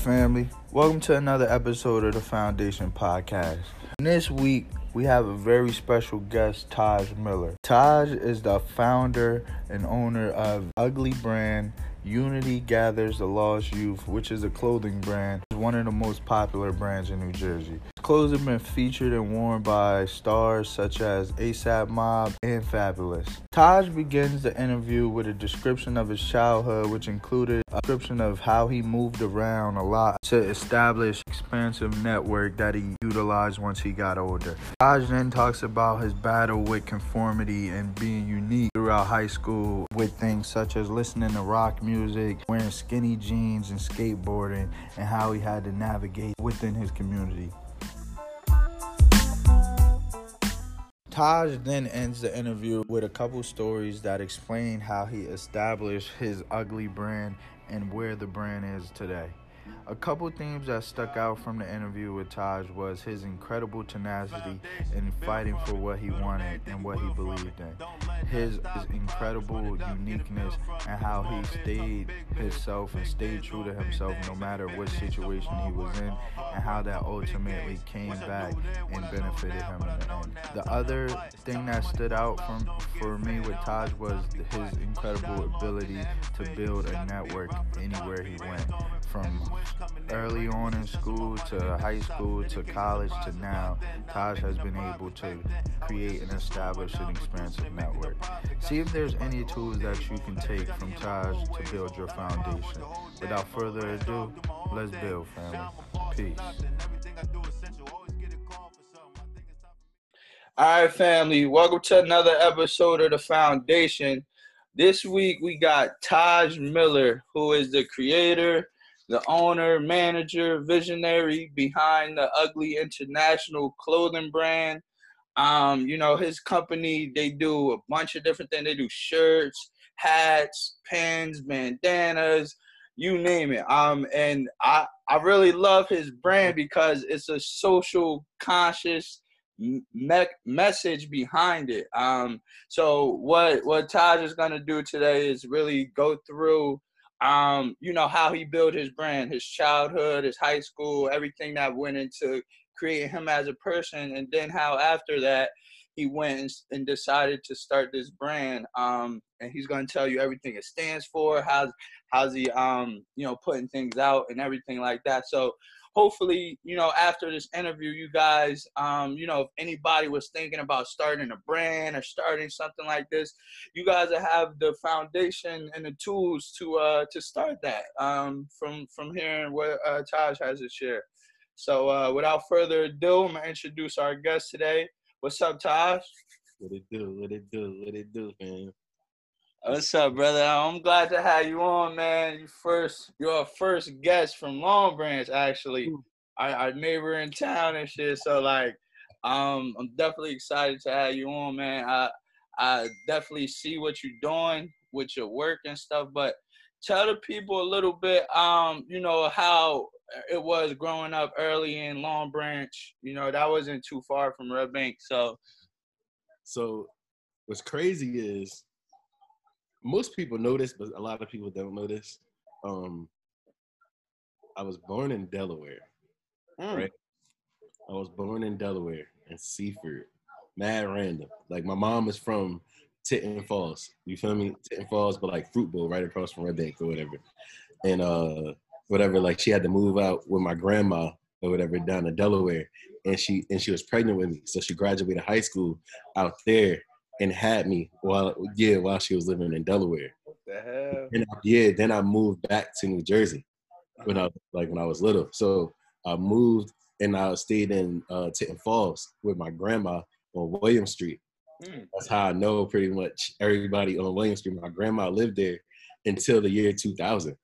family. Welcome to another episode of the Foundation Podcast. This week, we have a very special guest, Tajh Miller. Tajh is the founder and owner of Ugly Brand. Unity Gathers the Lost Youth, which is a clothing brand, one of the most popular brands in New Jersey. Clothes have been featured and worn by stars such as ASAP Mob and Fabolous. Tajh begins the interview with a description of his childhood, which included a description of how he moved around a lot to establish expansive network that he utilized once he got older. Tajh then talks about his battle with conformity and being unique throughout high school with things such as listening to rock music, wearing skinny jeans and skateboarding, and how he had to navigate within his community. Tajh then ends the interview with a couple stories that explain how he established his ugly brand and where the brand is today. A couple themes that stuck out from the interview with Tajh was his incredible tenacity in fighting for what he wanted and what he believed in. His, incredible uniqueness and how he stayed himself and stayed true to himself no matter what situation he was in and how that ultimately came back and benefited him in the end. The other thing that stood out from for me with Tajh was his incredible ability to build a network anywhere he went from early on in school to high school to college to now, Tajh has been able to create and establish an expansive network. See if there's any tools that you can take from Tajh to build your foundation. Without further ado, let's build, family. Peace. All right, family. Welcome to another episode of the Foundation. This week we got Tajh Miller, who is the creator the owner, manager, visionary behind the Ugly International clothing brand. Um, you know, his company, they do a bunch of different things. They do shirts, hats, pins, bandanas, you name it. Um, and I, I really love his brand because it's a social conscious me- message behind it. Um, so what what Tajh is gonna do today is really go through um, you know, how he built his brand, his childhood, his high school, everything that went into creating him as a person, and then how after that he went and, decided to start this brand. Um, and he's going to tell you everything it stands for, how's how's he um, you know, putting things out and everything like that. So hopefully, you know, after this interview, you guys, um, you know, if anybody was thinking about starting a brand or starting something like this, you guys have the foundation and the tools to uh to start that. Um, from from hearing what uh, Tajh has to share. So uh, without further ado, I'm gonna introduce our guest today. What's up, Tajh? What it do? What it do? What it do, man? What's up, brother? I'm glad to have you on, man. You first, you're our first guest from Long Branch, actually, our, our neighbor in town and shit. So like, um, I'm definitely excited to have you on, man. I I definitely see what you're doing with your work and stuff, but tell the people a little bit, um, you know, how it was growing up early in Long Branch. You know, that wasn't too far from Red Bank, so. So, what's crazy is most people know this, but a lot of people don't know this. Um, I was born in Delaware, mm. right? I was born in Delaware in Seaford, mad random. Like my mom is from Tinton Falls. You feel me? Tinton Falls, but like Fruit Bowl right across from Red Bank or whatever. And uh whatever, like she had to move out with my grandma or whatever down to Delaware. And she and she was pregnant with me. So she graduated high school out there and had me while yeah while she was living in Delaware. What the hell? And I, yeah, then I moved back to New Jersey when I like when I was little. So I moved and I stayed in uh, Tinton Falls with my grandma on William Street. Mm. That's how I know pretty much everybody on William Street. My grandma lived there until the year 2000.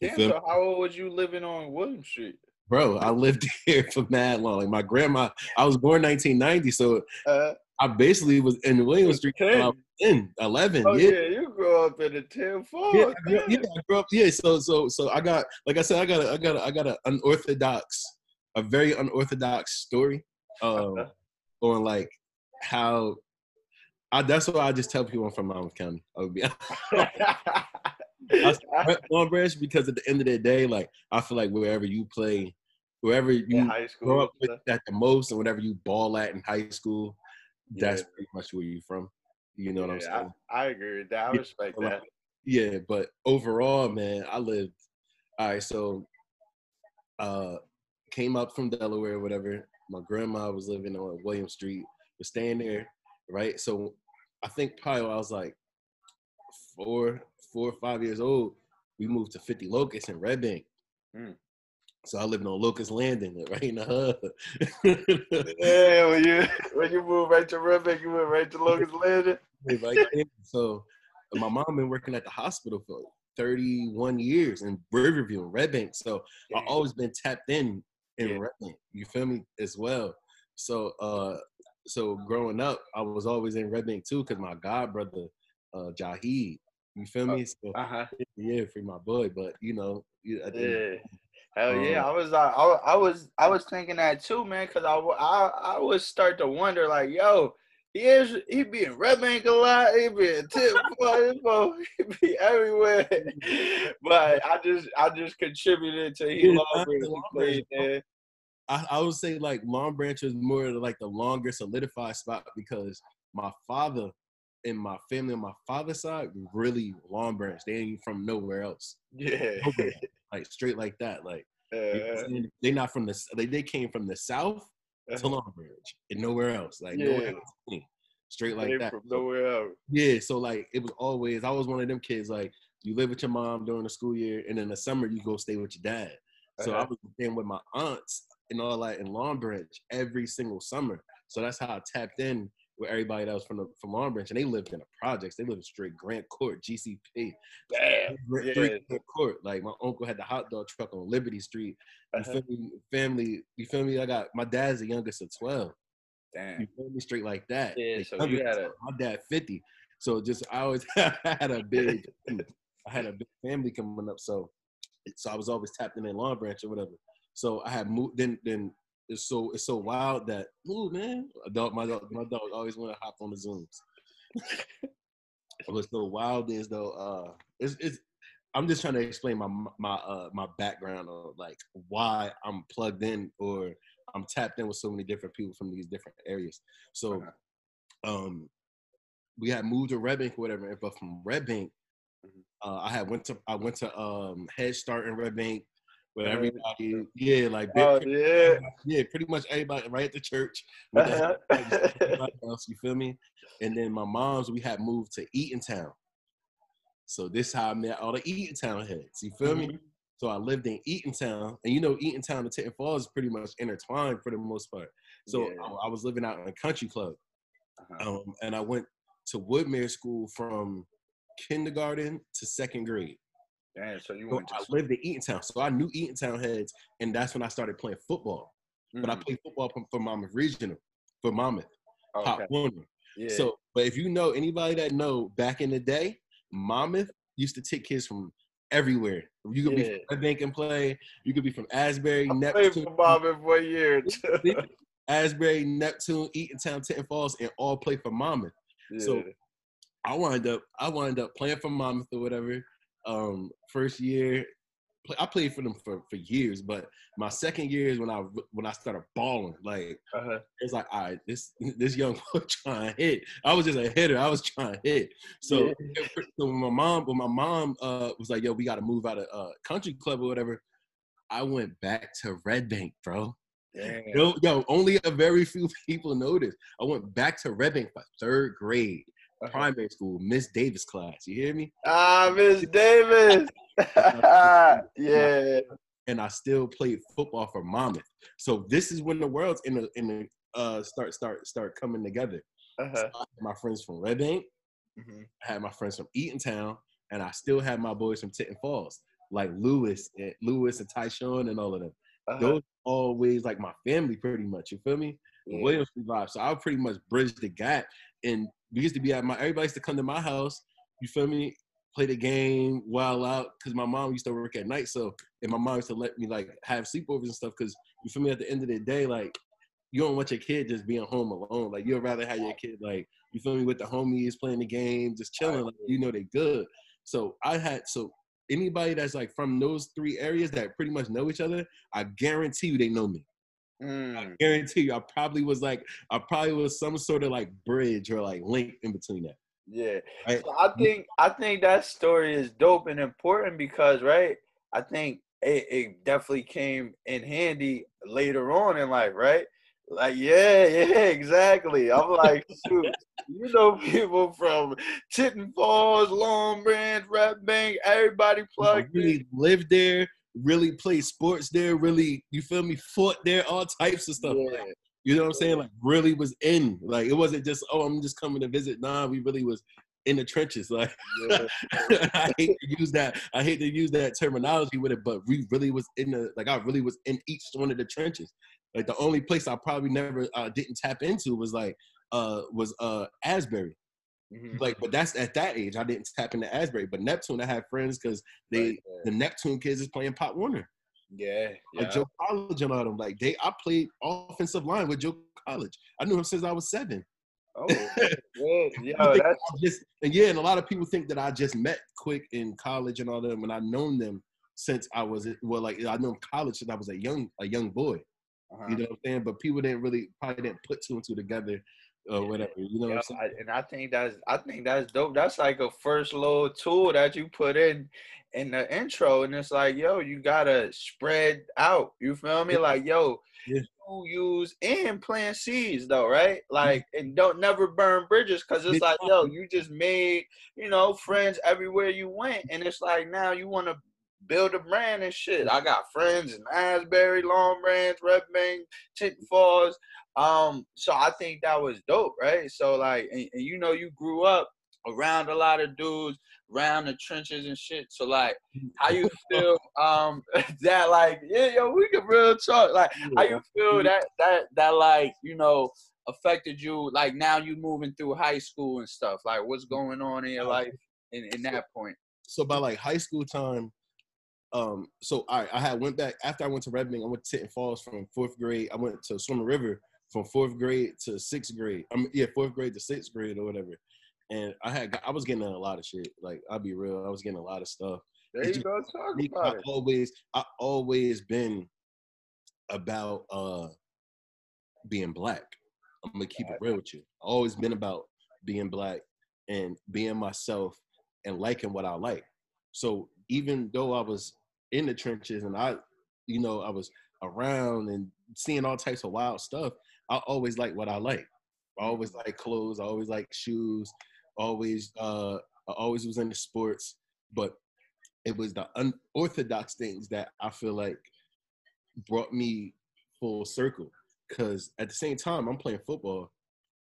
Damn, so how old was you living on William Street? Bro, I lived here for mad long. Like my grandma, I was born 1990, so uh, I basically was in William Street I was 10, 11. Oh, yeah. yeah, you grew up in the 10 yeah, yeah, yeah, I grew up. Yeah, so so so I got like I said, I got a I got a, I got an unorthodox, a very unorthodox story, um, uh-huh. on like how I that's why I just tell people I'm from Monmouth County. I would be I Long Branch because at the end of the day, like I feel like wherever you play, wherever you In school. grow up with at the most, and whatever you ball at in high school, that's Yeah. pretty much where you're from. You know what I'm saying? I, I agree with that. I Yeah, respect like, that. Yeah, but overall, man, I lived. All right, so uh, came up from Delaware, whatever. My grandma was living on William Street. Was staying there, right? So I think probably when I was like four, four or five years old. We moved to 50 Locust in Red Bank. Mm. So I lived on Locust Landing, right in the hub. Yeah, when you when you move right to Rebecca, you went right to Locust Landing. Right so my mom been working at the hospital for 31 years in Riverview and Red Bank. So I Damn. always been tapped in in Yeah. Red Bank. You feel me as well. So uh so growing up, I was always in Red Bank too because my god brother, uh Jahid. You feel me? So Uh huh. yeah, free my boy. But you know, you, at the end of the Yeah. Hell yeah, Um, I was uh, I, I was I was thinking that too, man, because I, I I would start to wonder like, yo, he is he be in Red Bank a lot, he be in Tip, boy, he be everywhere. but I just I just contributed to he Yeah, Long Branch, played. I, I would say like Long Branch was more like the longer solidified spot because my father and my family on my father's side really Long Branch. They ain't from nowhere else. Yeah. Nowhere. Like straight like that. Like Uh, they not from the they, they came from the south to uh, Long Branch and nowhere else. Like Yeah. nowhere else. Straight like that. from nowhere else. yeah, so like it was always I was one of them kids like you live with your mom during the school year and in the summer you go stay with your dad. So I Uh-huh. was staying with my aunts and all that in Long Branch every single summer. So that's how I tapped in with everybody that was from the, from Long Branch, and they lived in the projects. They lived in straight Grant Court, GCP, Damn. Three- Yeah. three Grant Court. Like my uncle had the hot dog truck on Liberty Street. You Uh-huh. feel me? Family, you feel me? I got my dad's the youngest of twelve. Damn, You feel me? Straight like that. Yeah, The so you had a- my dad fifty. So just I always had a big, I had a big family coming up. So, so I was always tapped in in Long Branch or whatever. So I had moved. Then then it's so it's so wild that ooh man, dog my dog my dog always want to hop on the zooms. What's so wild is though, uh, it's it's. I'm just trying to explain my my uh my background of like why I'm plugged in or I'm tapped in with so many different people from these different areas. So, um, we had moved to Red Bank or whatever, but from Red Bank, Mhm. uh, I had went to I went to um Head Start in Red Bank where everybody, yeah, like Oh big- yeah. yeah, pretty much everybody right at the church. Uh-huh. else, you feel me? And then my mom's, we had moved to Eatontown. So this how I met all the Eatontown heads. You feel me? Mhm. So I lived in Eatontown, and you know Eatontown and Tinton Falls is pretty much intertwined for the most part. So Yeah. I, I was living out in a country club, Uh-huh. um, and I went to Woodmere School from kindergarten to second grade. Damn, so you So went to I lived in Eatontown, so I knew Eatontown heads, and that's when I started playing football. But I Mhm. played football for, for Monmouth Regional, for Monmouth, Pop Okay. Warner. Yeah. So, but if you know anybody that know back in the day, Monmouth used to take kids from everywhere. You could be Yeah. from Bank and play. You could be from Asbury, I played Neptune, for Marvin for a year. Asbury, Neptune, Eatontown, Tinton Falls, and all play for Monmouth. So, I wind up, I wind up playing for Monmouth or whatever. Um, first year, play, I played for them for, for years, but my second year is when I when I started balling. Like Uh-huh. it's like, all right, this this young boy trying to hit. I was just a hitter. I was trying to hit. So, so when my mom, when my mom uh, was like, "Yo, we got to move out of uh, country club or whatever," I went back to Red Bank, bro. Damn. Yo, yo, only a very few people know this. I went back to Red Bank for third grade, Uh-huh. primary school, Miss Davis class. You hear me? Ah, Miss Davis. yeah. And I still played football for Monmouth. So this is when the world's in the in the uh start start start coming together. Uh-huh. So I had my friends from Red Bank. Mhm. I had my friends from Eatontown, and I still had my boys from Tinton Falls, like Lewis and Lewis and Tyshawn and all of them. Uh-huh. Those always like my family, pretty much. You feel me? Yeah. Williams vibe. So I pretty much bridged the gap, and we used to be at my. Everybody used to come to my house. You feel me? Play the game, while out, because my mom used to work at night. So and my mom used to let me like have sleepovers and stuff. Because you feel me? At the end of the day, like you don't want your kid just being home alone. Like you'd rather have your kid like you feel me with the homies playing the game, just chilling. Like you know they good. So I had so anybody that's like from those three areas that pretty much know each other, I guarantee you they know me. Mm. I guarantee you, I probably was like, I probably was some sort of like bridge or like link in between that. Yeah. Right? So I think I think that story is dope and important because right, I think it, it definitely came in handy later on in life, right? Like, yeah, yeah, exactly. I'm like, shoot, you know people from Tinton Falls, Long Branch, Red Bank, everybody plugged in. really lived there, really played sports there, really, you feel me, fought there, all types of stuff. Yeah. You know what I'm saying? Like really was in. Like it wasn't just, oh, I'm just coming to visit. Nah, we really was in the trenches. Like Yeah. I hate to use that. I hate to use that terminology with it, but we really was in the like I really was in each one of the trenches. Like the only place I probably never uh, didn't tap into was like uh was uh Asbury. Mhm. Like, but that's at that age I didn't tap into Asbury. But Neptune, I had friends because they Right, the Neptune kids is playing Pop Warner. Yeah. Like Yeah. Joe College and all them. Like they I played offensive line with Joe College. I knew him since I was seven. Oh, yeah. Yo, that's just and yeah, and a lot of people think that I just met quick in college and all them, and I've known them since I was well, like I know college since I was a young a young boy. uh-huh. You know what I'm saying? But people didn't really probably didn't put two and two together or whatever. You know Yeah, what I'm saying? I, and I think that's I think that's dope. That's like a first little tool that you put in in the intro, and it's like, yo, you gotta spread out. You feel me? Like, yo, Yeah. you use and plant seeds though, right? Like, and don't never burn bridges, cause it's like, yo, you just made you know friends everywhere you went, and it's like now you want to build a brand and shit. I got friends in Asbury, Long Branch, Red Bank, Tinton Falls. Um, so I think that was dope, right? So like, and, and you know, you grew up around a lot of dudes, around the trenches and shit. So like, how you feel? Um, that like, yeah, yo, we can real talk. Like, how you feel that that that like, you know, affected you? Like now you moving through high school and stuff. Like, what's going on in your life in in that point? so by like high school time, um, so I I had went back after I went to Red I went to Tinton Falls from fourth grade. I went to Swimming River from fourth grade to sixth grade. I mean, yeah, fourth grade to sixth grade or whatever. And I had I was getting a lot of shit. Like I'll be real, I was getting a lot of stuff. There you go. Talk Me, about I it. always I always been about uh being black. I'm gonna keep it real with you. I always been about being black and being myself and liking what I like. So even though I was in the trenches and I, you know, I was around and seeing all types of wild stuff, I always like what I like. I always like clothes. I always like shoes. Always, uh, I always was into sports. But it was the unorthodox things that I feel like brought me full circle. Because at the same time, I'm playing football.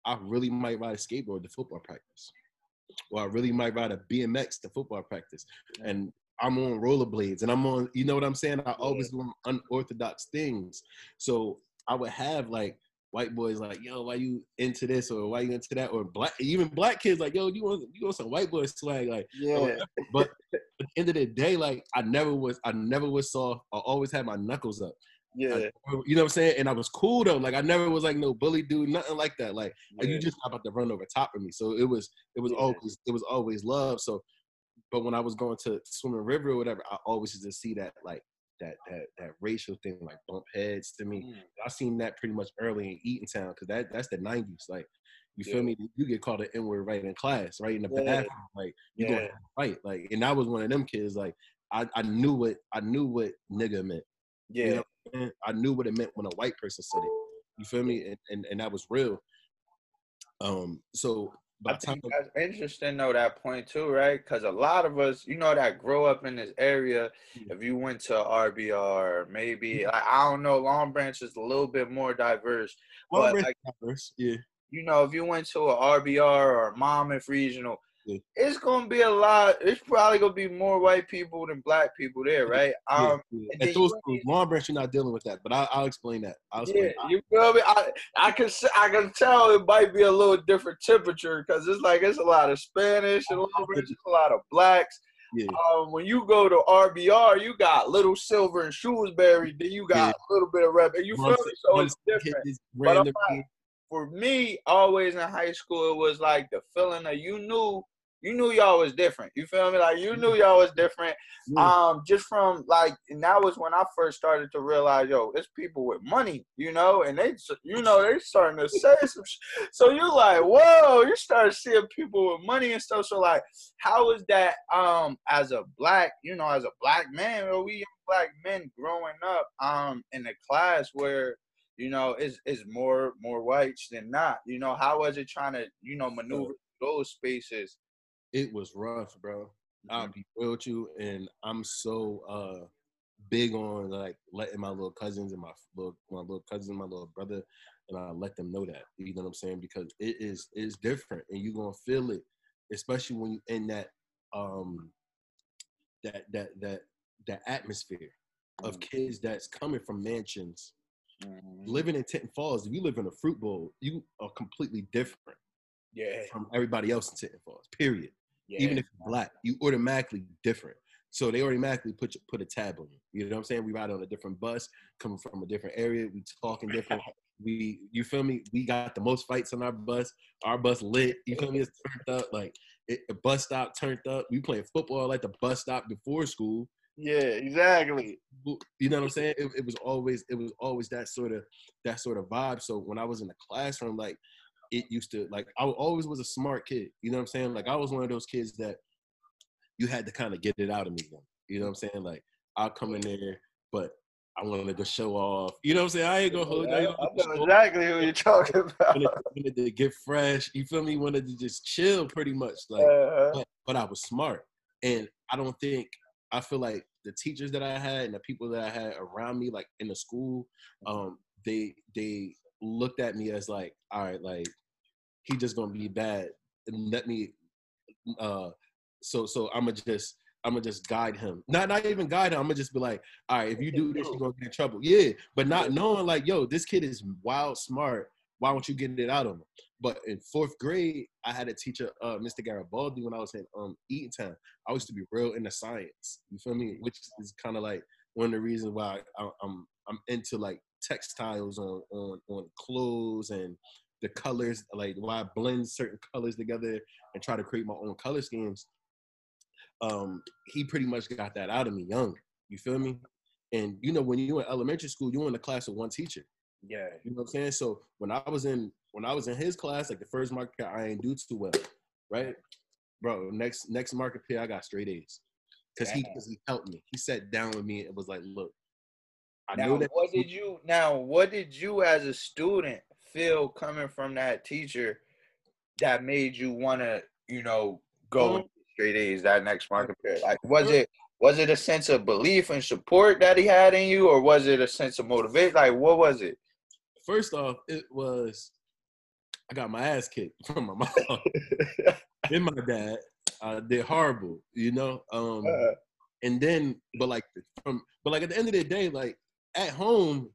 I really might ride a skateboard to football practice, or I really might ride a BMX to football practice, and I'm on rollerblades, and I'm on. You know what I'm saying? I always do unorthodox things. So I would have like white boys like, "Yo, why you into this?" or "Why you into that?" or black, even black kids like, "Yo, you want you want some white boy swag?" Like, Yeah. but at the end of the day, like I never was, I never was soft. I always had my knuckles up. Yeah. You know what I'm saying? And I was cool though. Like I never was like no bully dude, nothing like that. Like like, yeah. you just not about to run over top of me. So it was it was Yeah. always it was always love. So but when I was going to swimming river or whatever, I always used to see that like that that that racial thing like bump heads to me. Mm. I seen that pretty much early in Eatontown because that that's the '90s. Like, you Yeah. feel me? You get called an N word right in class, right in the Yeah. bathroom. Like, you Yeah. going to fight. Like, and I was one of them kids. Like, I, I knew what I knew what nigga meant. Yeah. You know I'm saying? I knew what it meant when a white person said it. You feel me? And and, and that was real. Um. So I think that's interesting though that point too, right? Because a lot of us, you know, that grow up in this area, Yeah. if you went to RBR, maybe like, I don't know, Long Branch is a little bit more diverse. well, but, rest like, first, yeah. You know, if you went to a RBR or a Monmouth Regional, Yeah. it's gonna be a lot. It's probably gonna be more white people than black people there, right? Yeah, Um, yeah. At those schools, Long Branch, you're not dealing with that, but I, I'll explain that. I'll explain. Yeah, that. you feel me? I I can I can tell it might be a little different temperature because it's like it's a lot of Spanish and a lot of, it's a lot of blacks. Yeah. Um, when you go to RBR, you got Little Silver and Shrewsbury, then you got a little bit of rep, and you feel me? So it's different. kid But like, for me, always in high school, it was like the feeling that you knew you knew y'all was different. You feel me? Like you knew y'all was different. Um, just from like, and that was when I first started to realize, yo, it's people with money, you know, and they, you know, they starting to say some. Sh- so you're like, whoa, you start seeing people with money and stuff. So like, how is that? Um, as a black, you know, as a black man, or we black men growing up, um, in a class where you know, is is more more whites than not. You know, how was it trying to, you know, maneuver those spaces? It was rough, bro. Mm-hmm. I'll be real with you, and I'm so uh big on like letting my little cousins and my little my little cousin, my little brother, and I let them know that. You know what I'm saying? Because it is it's different, and you're gonna feel it, especially when you in that um that that that that atmosphere of Mhm. kids that's coming from mansions Mhm. living in Tinton Falls, if you live in a fruit bowl, you are completely different Yeah, from everybody else in Tinton Falls. Period. Yeah. Even if you're black, you automatically different. So they automatically put you, put a tab on you. You know what I'm saying? We ride on a different bus, coming from a different area. We talking different. We, you feel me? We got the most fights on our bus. Our bus lit. You feel me? It's turned up. Like it, the bus stop turned up. We playing football like the bus stop before school yeah, exactly. you know what I'm saying? It, it was always it was always that sort of that sort of vibe. So when I was in the classroom, like it used to like I always was a smart kid. You know what I'm saying? Like I was one of those kids that you had to kind of get it out of me. Then. You know what I'm saying? Like I'll come in there, but I wanted to show off. You know what I'm saying? I ain't gonna hold. I, I ain't gonna know show off. exactly who you're talking about. wanted, wanted to get fresh. You feel me? Wanted to just chill, pretty much. Like Uh, but, but I was smart. And I don't think I feel like the teachers that I had and the people that I had around me, like in the school, um, they they looked at me as like, all right, like he just gonna be bad. And let me uh so so I'ma just I'ma just guide him. Not not even guide him. I'ma just be like, all right, if you do this, you're gonna get in trouble. Yeah. But not knowing like, yo, this kid is wild smart. Why don't you get it out of him? But in fourth grade, I had a teacher, uh, Mr. Garibaldi, when I was in um Eatontown. I used to be real into science. You feel me? Which is kind of like one of the reasons why I, I'm I'm into like textiles on on on clothes and the colors, like why I blend certain colors together and try to create my own color schemes. Um, he pretty much got that out of me young. You feel me? And you know, when you in elementary school, you were in the class with one teacher. yeah. You know what I'm saying? So when I was in when I was in his class, like the first market I ain't do too well, right? Bro, next next market pair, I got straight A's. Cause he cause he helped me. He sat down with me and was like, look, I Now, know that what did you now? What did you as a student feel coming from that teacher that made you want to, you know, go with straight A's that next market period? Like, was it was it a sense of belief and support that he had in you, or was it a sense of motivation? Like, what was it? first off, it was I got my ass kicked from my mom and my dad. I did horrible, you know. Um Uh, and then but like from but like at the end of the day like at home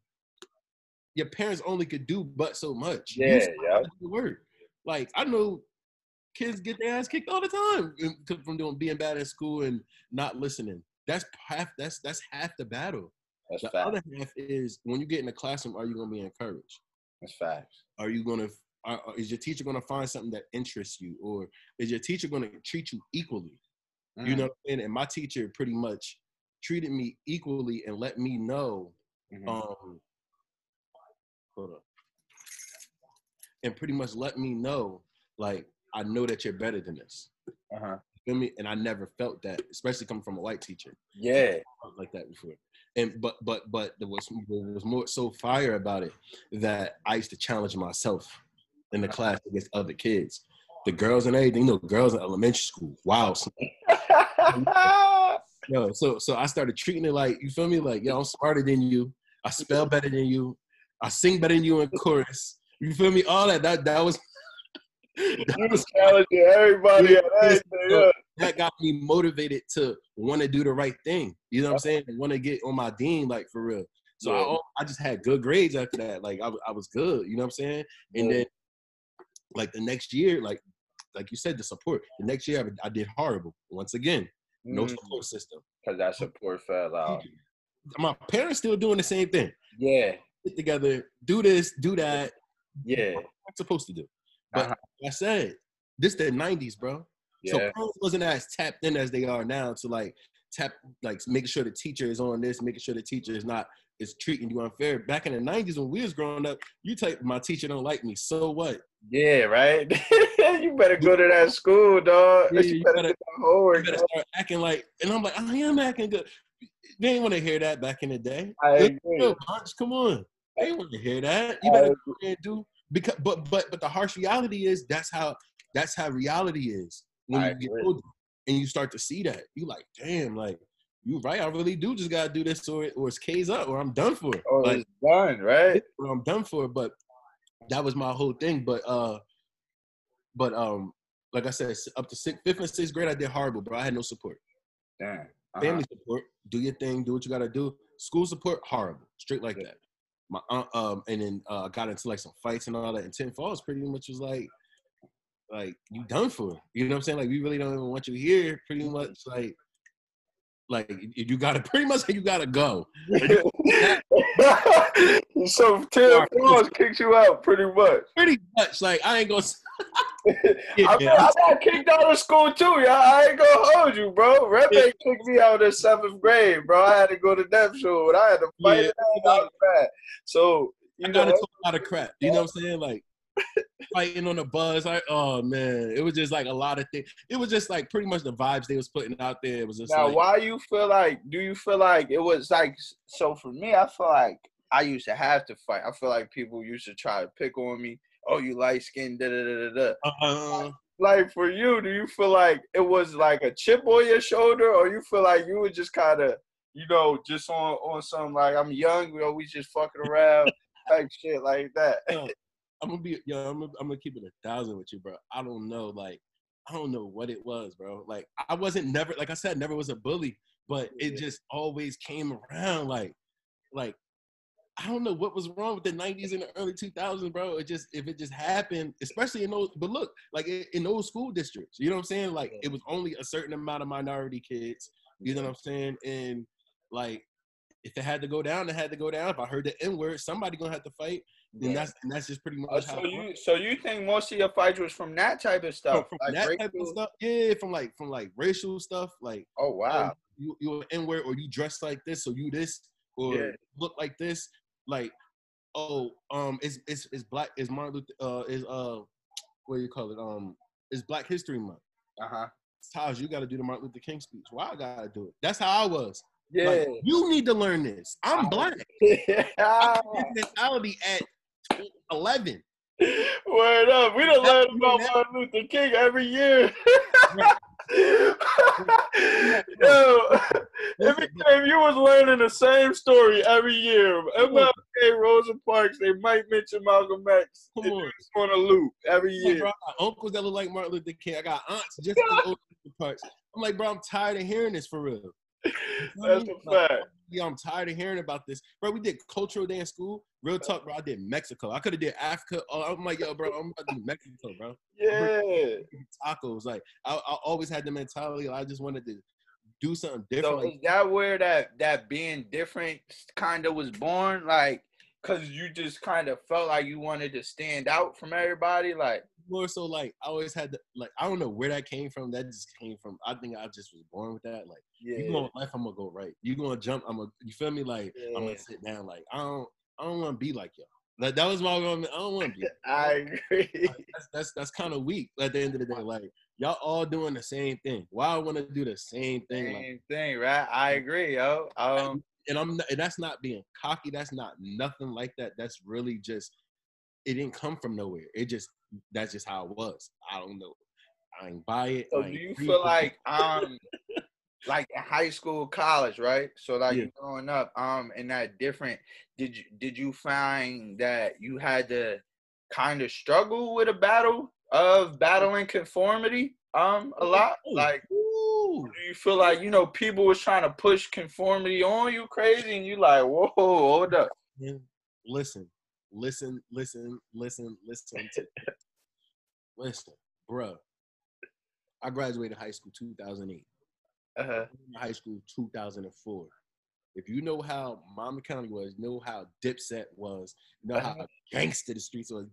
your parents only could do but so much yeah, yeah. have to do the work like i know kids get their ass kicked all the time from doing being bad at school and not listening that's half that's that's half the battle That's the facts. other half is when you get in the classroom are you going to be encouraged That's facts. are you going to are, is your teacher going to find something that interests you or is your teacher going to treat you equally you Mm, know what I'm? And my teacher pretty much treated me equally and let me know, mhm. um, hold. And pretty much let me know, like, I know that you're better than this. uh-huh. You feel me? And I never felt that, especially coming from a white teacher. Yeah. like that before. And but but but there was there was more so fire about it that I used to challenge myself in the class against other kids. The girls and everything, you know, girls in elementary school. Wow, Yo, so so I started treating it like you feel me, like yo, I'm smarter than you. I spell better than you. I sing better than you in chorus. You feel me? All that that that was that, you was, challenging everybody at everything. Yeah. that got me motivated to want to do the right thing. You know what I'm saying? Want to get on my dean like for real. So I Yeah. al- I just had good grades after that. Like I, was- I was good. You know what I'm saying? And Yeah. then like the next year, like like you said, the support. The next year I, I did horrible once again. No Mm, support system. Cause that support fell out. My parents still doing the same thing. Yeah, get together, do this, do that. yeah. What I'm supposed to do. But Uh-huh. like I said, this the '90s, bro. So Yeah. parents wasn't as tapped in as they are now to like tap like making sure the teacher is on this, making sure the teacher is not is treating you unfair. Back in the nineties when we was growing up, you type my teacher don't like me. So what? Yeah, right. you better go to that school, dog. Yeah, you you better better- get that homework. You better start acting like and I'm like, I am acting good. They ain't want to hear that back in the day. I agree. Come on. They want to hear that. You better agree. go and do because but but but the harsh reality is that's how that's how reality is when I you get older and you start to see that. You like, damn, like you right, I really do just gotta do this or or it's K's up or I'm done for. Oh, like it's done, right? or I'm done for. But that was my whole thing. But uh but um like I said, up to sixth, fifth and sixth grade, I did horrible, bro. I had no support. Damn. Uh-huh. Family support, do your thing, do what you gotta do. School support, horrible, straight like Yeah. that. My aunt, um, and then uh, got into like some fights and all that. And Tinton Falls pretty much was like, like you done for. You know what I'm saying? Like we really don't even want you here. Pretty Mm-hmm. much like, like you you gotta pretty much you gotta go. so Tinton Falls kicked you out pretty much. Pretty much like I ain't gonna. I, Yeah. I got kicked out of school too, y'all. I ain't gonna hold you, bro. Red Yeah. Kicked me out in seventh grade, bro. I had to go to deaf school, and I had to fight Yeah. it out. I bad. So you I know, got into a lot of crap. You know what I'm saying? Like fighting on the bus. Like, oh man, it was just like a lot of things. It was just like pretty much the vibes they was putting out there. It was just now like, why you feel like? Do you feel like it was like? So for me, I feel like I used to have to fight. I feel like people used to try to pick on me. Oh, you light skin, da da da da da. uh, like for you, do you feel like it was like a chip on your shoulder, or you feel like you were just kind of, you know, just on on some like I'm young, we just fucking around type shit like that. yo, I'm gonna be, yo, I'm gonna, I'm gonna keep it a thousand with you, bro. I don't know, like, I don't know what it was, bro. Like, I wasn't never, like I said, never was a bully, but it just always came around, like, like. I don't know what was wrong with the '90s and the early 2000s, bro. It just if it just happened, especially in those. But look, like in, those school districts, you know what I'm saying? Like it was only a certain amount of minority kids. You know what I'm saying? And like, if it had to go down, it had to go down. If I heard the N word, somebody gonna have to fight. And Yeah. that's and that's just pretty oh, much Oh, how so you so you think most of your fights was from that type of stuff, from like that type of stuff. Yeah, from like from like racial stuff, like Oh wow, you you an N word or you dress like this, or you this, or Yeah. look like this, like oh um it's it's it's black is Martin Luther uh is uh what do you call it um it's Black History Month. uh huh, Tajh, you got to do the Martin Luther King speech. Why I gotta do it? That's how I was. yeah. Like, you need to learn this. I'm black. yeah. This mentality at 11. Word up. We don't learn about Martin Luther King every year. Right. Yo, every time you was learning the same story every year. MLK, Rosa Parks, they might mention Malcolm X. Come on. it's on a loop every Like, year. bro, I got uncles that look like Martin Luther King. I got aunts just as old as the parts. I'm like, bro, I'm tired of hearing this for real. You know what I That's a fact. Yeah, I'm tired of hearing about this. Bro, we did cultural day in school. Real talk, bro. I did Mexico. I could have did Africa. Oh, I'm like, yo, bro, I'm about to do Mexico, bro. Yeah. Tacos. Like, I, I always had the mentality. I just wanted to do something different. So is that where that that being different kind of was born? Like, cause you just kind of felt like you wanted to stand out from everybody. Like, more so like I always had the like I don't know where that came from. That just came from I think I just was born with that. Like yeah, you going left, I'm gonna go right. You gonna jump, I'm gonna you feel me? Like I'm gonna sit down. Like I don't I don't wanna be like y'all. Like that was my. I don't wanna be I agree. like, that's that's that's kind of weak at the end of the day. Like y'all all doing the same thing. Why I wanna do the same thing? Like Same thing, right? I agree, yo. Um, and I'm and that's not being cocky. That's not nothing like that. That's really just it didn't come from nowhere. It just that's just how it was. I don't know. I ain't buy it. so do you feel it. like um, like in high school, college, right? So like Yeah. growing up, um, in that different, did you did you find that you had to kind of struggle with a battle of battling conformity, um, a lot? Oh, Like, Ooh. you feel like you know people was trying to push conformity on you crazy, and you like, whoa, hold up, listen, listen, listen, listen, listen, to listen, bruh. I graduated high school 2008. uh-huh. High school 2004. If you know how Monmouth County was, know how Dipset was, know how Uh-huh. gangster the streets was.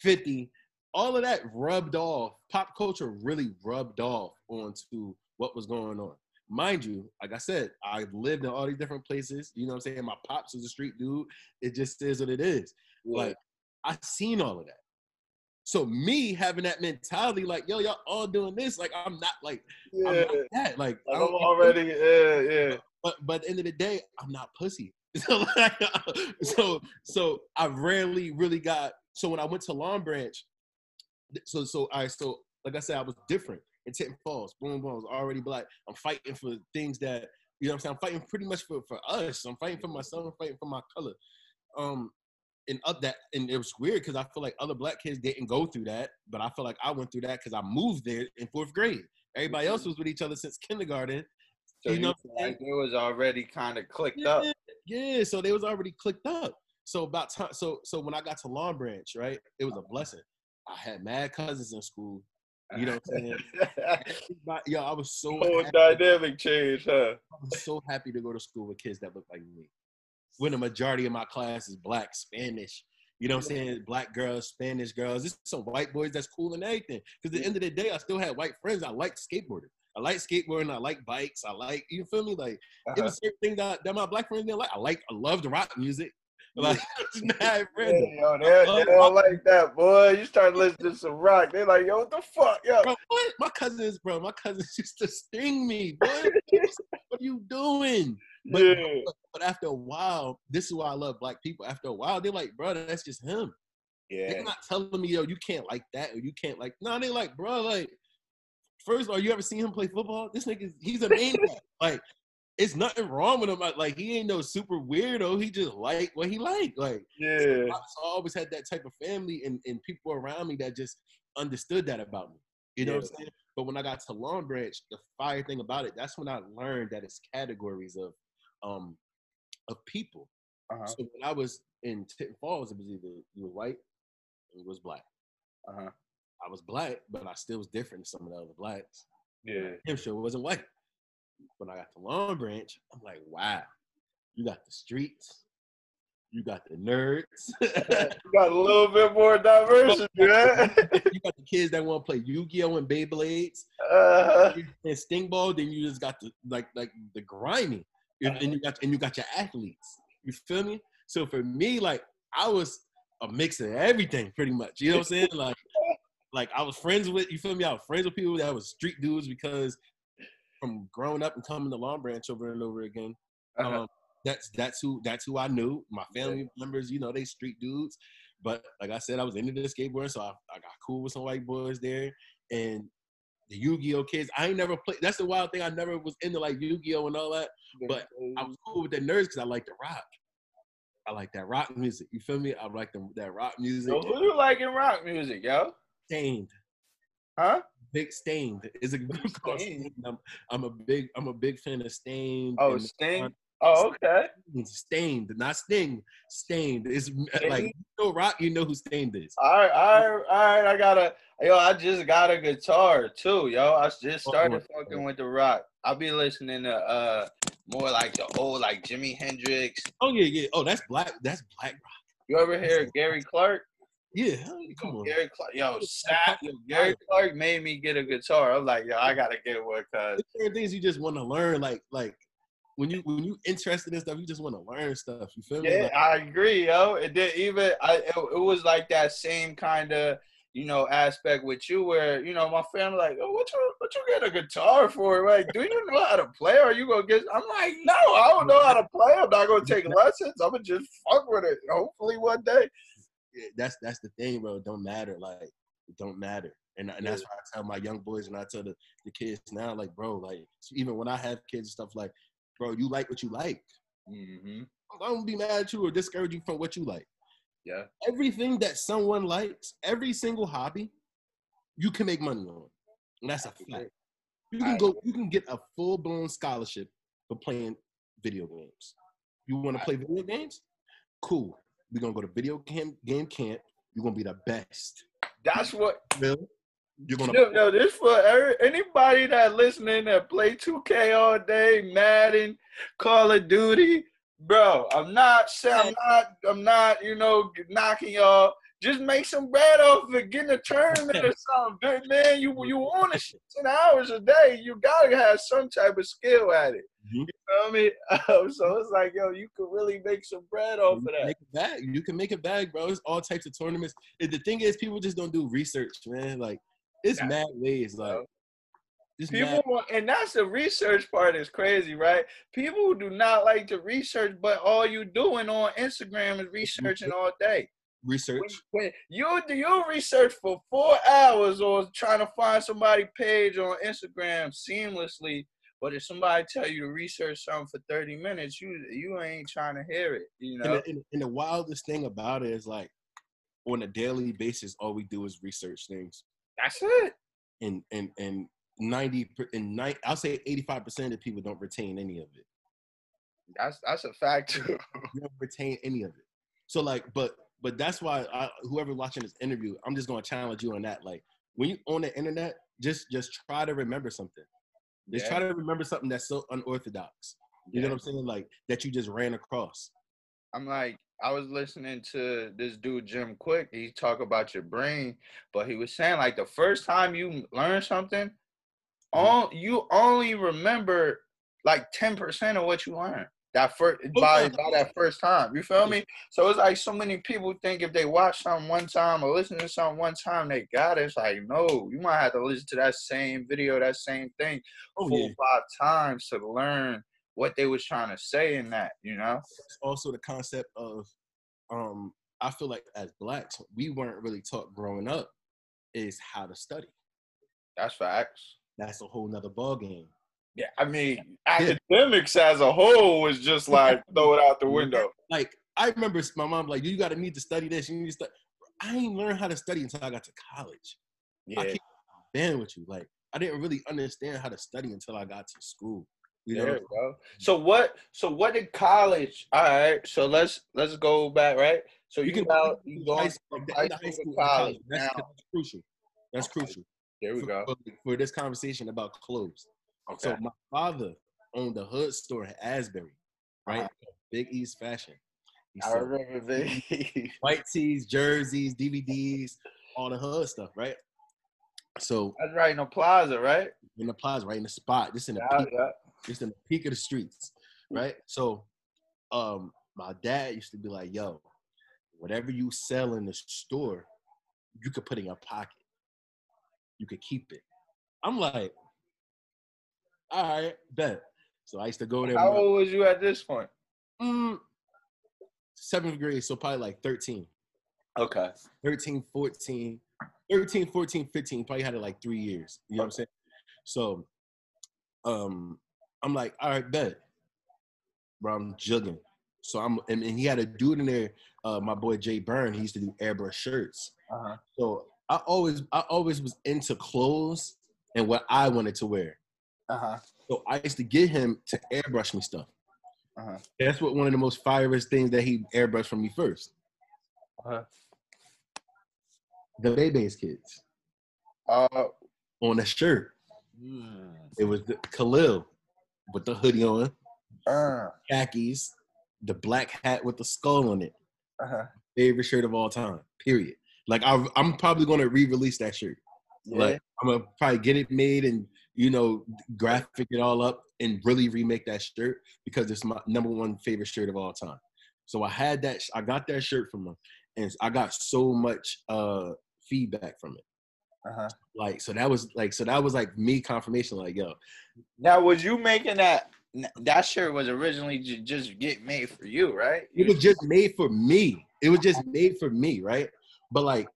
50, all of that rubbed off. Pop culture really rubbed off onto what was going on. Mind you, like I said, I lived in all these different places. You know what I'm saying? My pops was a street dude. It just is what it is. Yeah. Like I seen all of that. So me having that mentality, like, yo, y'all all doing this, like I'm not like I'm yeah. not that. Like, like I'm already, yeah, yeah. but but at the end of the day, I'm not pussy. So like, so so I rarely really got. So when I went to Long Branch, so so I so like I said, I was different in Tinton Falls. Boom, boom. I was already black. I'm fighting for things that you know. what I'm saying I'm fighting pretty much for for us. I'm fighting for myself. I'm fighting for my color. Um, and up that and it was weird because I feel like other black kids didn't go through that, but I feel like I went through that because I moved there in fourth grade. Everybody else was with each other since kindergarten. So You know know, what I'm saying? like it was already kind of clicked up. Yeah, yeah, so they was already clicked up. So about time, so so when I got to Long Branch, right, it was a blessing. I had mad cousins in school. You know what I'm saying? Yo, I was so Whole happy, dynamic change, huh? I was so happy to go to school with kids that look like me. When the majority of my class is black, Spanish. You know what I'm saying? Black girls, Spanish girls. There's some white boys that's cool and everything. Because at the end of the day, I still had white friends. I like skateboarding. I like skateboarding. I like bikes. I like, you feel me? Like, it Uh-huh. was certain things that, that my black friends didn't like. I like, I loved rock music. Like, it's mad Yeah, yo, they, don't like that, boy. You start listening to some rock, they like, yo, what the fuck, yo? Bro, what? My cousins, bro, my cousins used to sting me, boy. what are you doing? But, yeah, but after a while, this is why I love black people. After a while, they're like, bro, that's just him. yeah, They're not telling me, yo, you can't like that or you can't like. No, they like, bro, like, first of all, you ever seen him play football? This nigga, he's a maniac. like, it's nothing wrong with him. Like, he ain't no super weirdo. He just like what he like. Like, yeah. so I always had that type of family and, and people around me that just understood that about me. You know what I'm saying? But when I got to Long Branch, the fire thing about it, that's when I learned that it's categories of um of people. Uh-huh, So when I was in Tinton Falls, it was either you were white or you was black. uh-huh. I was black, but I still was different than some of the other blacks. Yeah. Him sure wasn't white. When I got to Long Branch, I'm like, wow, you got the streets, you got the nerds, You got a little bit more diversity, man. you got the kids that want to play Yu-Gi-Oh and Beyblades Uh, and Sting Ball. Then you just got the like like the grimy, and, and you got and you got your athletes. You feel me? So for me, like I was a mix of everything, pretty much. You know what I'm saying? Like like I was friends with you feel me? I was friends with people that was street dudes because from growing up and coming to Long Branch over and over again. uh-huh. Um, that's that's who that's who I knew. My family members, you know, they street dudes. But like I said, I was into the skateboarding, so I, I got cool with some white boys there. And the Yu-Gi-Oh kids, I ain't never played. That's the wild thing. I never was into like Yu-Gi-Oh and all that. but I was cool with the nerds because I like the rock. I like that rock music. You feel me? I like the, that rock music. So who you like in rock music, yo? Staind, Huh? Big Staind is a group called Staind. Staind. I'm, I'm a big I'm a big fan of Staind. Oh, Sting. Oh, okay. Staind, not Sting. Staind. It's like you know rock. You know who Staind is. All right, all right, all right. I got a yo. I just got a guitar too, yo. I just started Oh, fucking with the rock. I'll be listening to uh more like the old like Jimi Hendrix. Oh yeah, yeah. Oh, that's black. That's black rock. You ever hear Gary Clark? Yeah, come on. Gary Clark, yo, Sap. Gary Clark made me get a guitar. I'm like, yo, I gotta get one, cause There's certain things you just want to learn. Like like when you when you interested in stuff, you just want to learn stuff. You feel me? yeah, Like, I agree, yo. It did even. I it, it was like that same kind of you know aspect with you, where you know my family like, oh, what you what you get a guitar for? Like, do you know how to play? Or you gonna get? I'm like, no, I don't know how to play. I'm not gonna take lessons. I'm gonna just fuck with it. Hopefully one day. That's that's the thing, bro. It don't matter. Like it don't matter. And, and that's why I tell my young boys and I tell the, the kids now, like, bro, like even when I have kids and stuff like, bro, you like what you like. Mm-hmm. I don't be mad at you or discourage you from what you like. Yeah. Everything that someone likes, every single hobby, you can make money on. And that's a fact. You can go, you can get a full blown scholarship for playing video games. You want to play video games? Cool. We're gonna go to video game game camp. You're gonna be the best. That's what. Bill. You're gonna Yo, yo, this for anybody that listening that play 2K all day, Madden, Call of Duty, bro. I'm not saying I'm not I'm not you know knocking y'all. just make some bread off it, get in a tournament or something. Man, you you want to ten hours a day, you gotta have some type of skill at it. Mm-hmm. You feel me? Um, so it's like, yo, you could really make some bread off you of that. Make a bag. You can make a bag, bro. It's all types of tournaments. The thing is, people just don't do research, man. Like it's mad ways. Like people want, and that's the research part is crazy, right? People do not like to research, but all you doing on Instagram is researching all day. Research. When, when you do you research for four hours or trying to find somebody page on Instagram seamlessly, but if somebody tell you to research something for 30 minutes, you you ain't trying to hear it, you know. And the, and the wildest thing about it is like on a daily basis, all we do is research things. That's it. And and and 90 and 90, I'll say 85 percent of people don't retain any of it. That's that's a fact you don't retain any of it. So like, but but that's why I, whoever watching this interview, I'm just gonna challenge you on that. Like when you on the internet, just just try to remember something. Just yeah. try to remember something that's so unorthodox. You yeah. know what I'm saying? Like that you just ran across. I'm like, I was listening to this dude Jim Kwik. He talk about your brain, but he was saying like the first time you learn something, mm-hmm. all you only remember like 10% of what you learned that first by, by that first time. You feel me? So it's like so many people think if they watch something one time or listen to something one time, they got it. It's like, no, you might have to listen to that same video, that same thing oh, four yeah. five times to learn what they was trying to say in that, you know? It's also the concept of um I feel like as blacks, we weren't really taught growing up is how to study. That's facts that's a whole nother ball game. Yeah, I mean, academics as a whole was just like throw it out the window. Like I remember my mom like, you got to need to study this. You need to study. I ain't learned how to study until I got to college. Yeah. I can't with you. Like I didn't really understand how to study until I got to school. You know? There you go. So what? So what did college? All right. So let's let's go back. Right. So you, you can out, you going from high school, school to college. That's, that's crucial. That's crucial. There we for, go. For, this conversation about clothes. Okay. So my father owned a hood store in Asbury, right? Uh-huh. Big East Fashion. He I remember Big White tees, jerseys, DVDs, all the hood stuff, right? So that's right in the plaza, right? In the plaza, right in the spot, just in the yeah, peak, yeah. just in the peak of the streets, right? So, um, my dad used to be like, "Yo, whatever you sell in the store, you could put in your pocket." you could keep it. I'm like, all right, bet. So I used to go there. How old was you at this point? Mm, seventh grade, so probably like 13. Okay. 13, 14, 13, 14, 15. Probably had it like three years. You know what I'm saying? So um I'm like, all right, bet. Bro, I'm jugging. So I'm and, and he had a dude in there, uh, my boy Jay Byrne, he used to do airbrush shirts. Uh-huh. So I always I always was into clothes and what I wanted to wear. Uh-huh. So I used to get him to airbrush me stuff. Uh-huh. That's what one of the most firest things that he airbrushed from me 1st uh-huh. The Bebe's kids. Uh, on a shirt. Mm. It was the Khalil with the hoodie on, uh. khakis, the black hat with the skull on it. Uh-huh. Favorite shirt of all time. Period. Like I, am probably gonna re-release that shirt. Yeah. Like I'm gonna probably get it made and you know graphic it all up and really remake that shirt because it's my number one favorite shirt of all time. So I had that. I got that shirt from him, and I got so much uh feedback from it. Uh-huh. Like so that was like so that was like me confirmation. Like yo. Now was you making that? That shirt was originally just get made for you, right? It was just made for me. It was just made for me, right? But like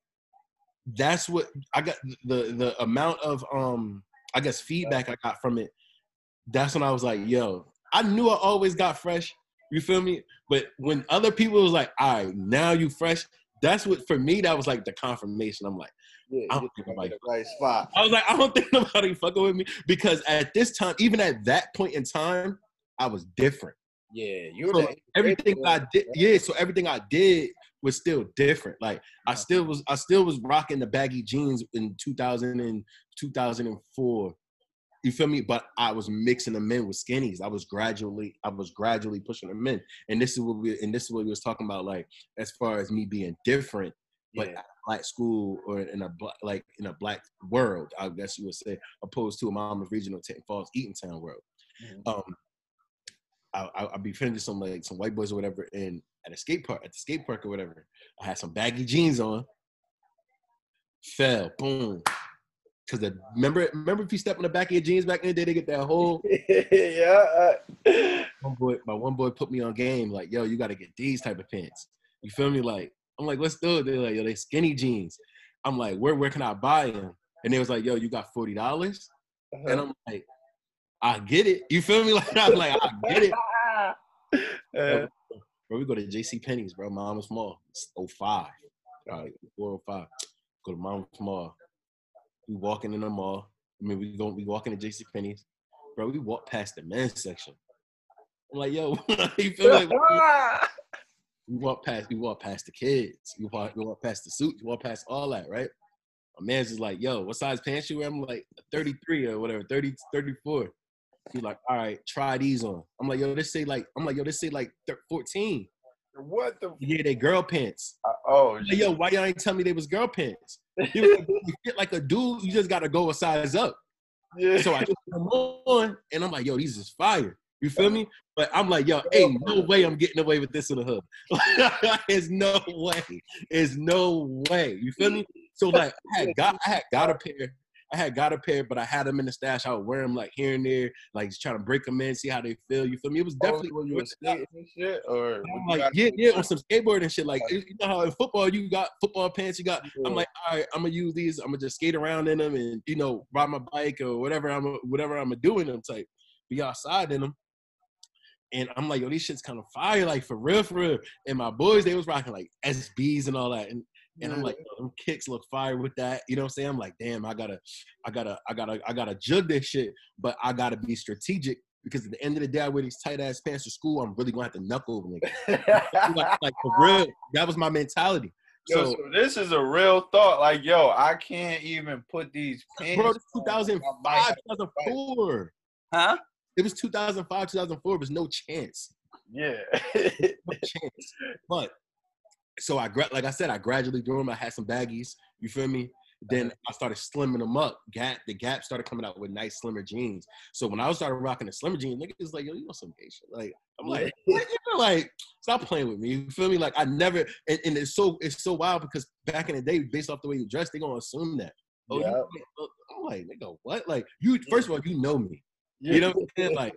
that's what I got the the amount of um I guess feedback I got from it. That's when I was like, yo, I knew I always got fresh. You feel me? But when other people was like, all right, now you fresh, that's what for me that was like the confirmation. I'm like, yeah, I don't think nobody right spot. I was like, I don't think nobody fucking with me because at this time, even at that point in time, I was different. Yeah, you so everything I did. Yeah, so everything I did was still different. Like I still was I still was rocking the baggy jeans in 2000 and 2004. You feel me? But I was mixing them in with skinnies. I was gradually, I was gradually pushing them in. And this is what we and this is what we was talking about, like as far as me being different but Yeah. black school or in a black like in a black world, I guess you would say, opposed to a Monmouth Regional Tinton Falls Eatontown world. Mhm. Um, I, I, I'd be friends with some like some white boys or whatever, and at a skate park, at the skate park or whatever, I had some baggy jeans on. Fell, boom. Cause the remember remember if you step on the back of your jeans back in the day, they get that whole yeah. one boy. My one boy put me on game like, yo, you got to get these type of pants. You feel me? Like I'm like, let's do it. They're like, yo, they skinny jeans. I'm like, where where can I buy them? And they was like, yo, you got forty dollars? And uh-huh. I'm like, I get it. You feel me? Like I'm like, I get it. Uh, Bro, we go to JC Penney's, bro. Monmouth Mall. It's 05. All right, 405. Go to Monmouth Mall. We walking in the mall. I mean, we go, we walking to JC Penney's. Bro, we walk past the men's section. I'm like, yo, you feel like we walk past, we walk past the kids. We walk, we walk past the suits. We walk past all that, right? My man's just like, yo, what size pants you wear? I'm like, 33 or whatever, 30, 34. He's like, all right, try these on. I'm like, yo, this say like, I'm like, yo, this say like 14. what the? Yeah, they girl pants. f- Oh, Like, yo, why y'all ain't tell me they was girl pants? Was like, you fit like a dude, you just gotta go a size up. yeah. So I just put them on, and I'm like, yo, these is fire. You feel me? But I'm like, yo, ain't no way I'm getting away with this in the hood. There's no way. There's no way. You feel me? So like, I had got, I had got a pair. I had got a pair, but I had them in the stash. I would wear them like here and there, like just trying to break them in, see how they feel. You feel me? It was oh, definitely. when you were skating and shit, or I'm like, yeah, yeah, on some skateboard and shit. Like, you know how in football you got football pants, you got I'm like, all right, I'm gonna use these. I'm gonna just skate around in them and you know ride my bike or whatever I'm whatever I'm doing them type. Be outside in them. And I'm like, yo, these shit's kind of fire, like for real, for real. And my boys, they was rocking like SBs and all that. And and I'm like, yo, them kicks look fire with that. You know what I'm saying? I'm like, damn, I gotta, I gotta, I gotta, I gotta jug this shit, but I gotta be strategic because at the end of the day, I wear these tight ass pants to school. I'm really gonna have to knuckle over niggas. like, like for real. That was my mentality. Yo, So so this is a real thought. Like, yo, I can't even put these pants. Bro, 2005, 2004. Huh? It was 2005, 2004. Was no chance. Yeah. No chance. But so I like I said, I gradually grew them. I had some baggies. You feel me? Then uh-huh. I started slimming them up. Gap, the Gap started coming out with nice slimmer jeans. So when I started rocking the slimmer jeans, niggas like, yo, you want some gay shit? Like, I'm like, what? You know, like, stop playing with me. You feel me? Like, I never, and, and it's so it's so wild because back in the day, based off the way you dress, they gonna assume that. Oh, you- Yeah. Oh, I'm like, nigga, what? Like, you first of all, you know me. You know what I'm saying? Like,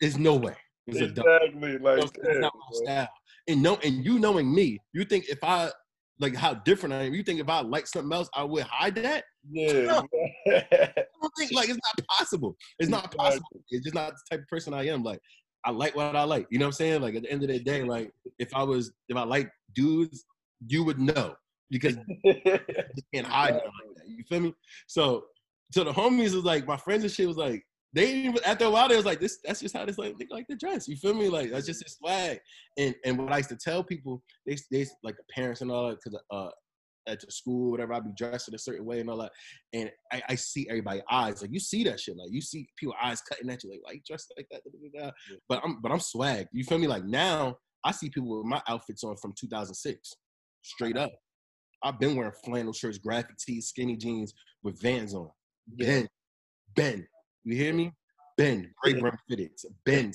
there's no way. Exactly like That's that, not my style. And no, and you knowing me, you think if I like how different I am, you think if I like something else, I would hide that? Yeah. I don't think like it's not possible. It's not possible. It's just not the type of person I am. Like I like what I like. You know what I'm saying? Like at the end of the day, like if I was if I like dudes, you would know because you can't hide like that. You feel me? So so the homies was like my friends and shit was like they even after a while they was like this that's just how this like they like to dress. You feel me? Like that's just his swag. And and what I used to tell people, they they like the parents and all that because uh at the school, whatever, I'd be dressed in a certain way and all that. And I, I see everybody's eyes. Like you see that shit. Like you see people eyes cutting at you, like, why you dressed like that? Da, da, da, da. But I'm but I'm swag. You feel me? Like now I see people with my outfits on from 2006. Straight up. I've been wearing flannel shirts, graphic tees, skinny jeans with vans on. Ben, Ben, you hear me? Ben, great brim fitted, Ben,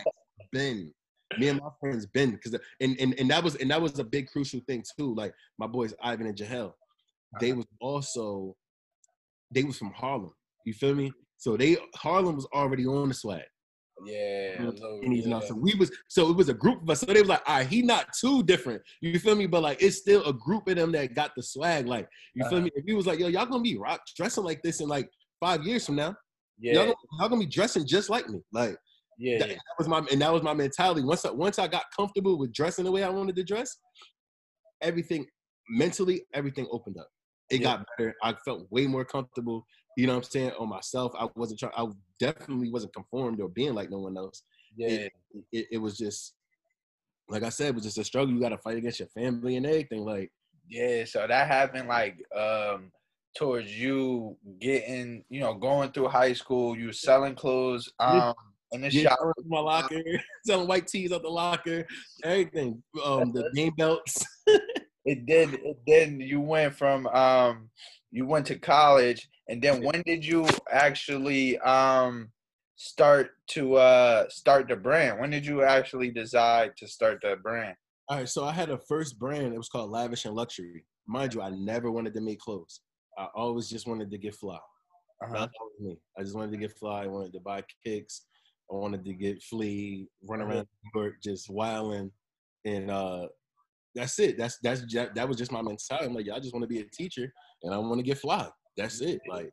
Ben. Me and my friends Ben, because and, and and that was and that was a big crucial thing too. Like my boys Ivan and Jahel, they was also they was from Harlem. You feel me? So they Harlem was already on the swag. Yeah. And he's not. So we was so it was a group of us. So they was like, all right, he not too different. You feel me? But like it's still a group of them that got the swag. Like, you feel Uh-huh. me? If he was like, yo, y'all gonna be rock dressing like this in like five years from now. Y'all, Yeah. gonna, y'all gonna be dressing just like me. Like Yeah. that, that was my and that was my mentality. Once I once I got comfortable with dressing the way I wanted to dress, everything mentally, everything opened up. It Yeah. got better. I felt way more comfortable. You know what I'm saying? On myself. I wasn't trying I definitely wasn't conformed or being like no one else. Yeah. It, it was just like I said, it was just a struggle. You gotta fight against your family and everything. Like Yeah, so that happened like um towards you getting, you know, going through high school, you selling clothes, um in the shop. my locker, selling white tees out the locker, everything. Um the game belts. it did it then you went from um you went to college and then when did you actually um start to uh start the brand when did you actually decide to start that brand All right, so I had a first brand. It was called Lavish and Luxury. Mind you, I never wanted to make clothes. I always just wanted to get fly. uh-huh. All with me. I just wanted to get fly. I wanted to buy kicks. I wanted to get flea, run around New York, just wilding, and uh, that's it. That's that's that was just my mentality. I'm like, yeah, I just want to be a teacher, and I want to get fly. That's it. Like,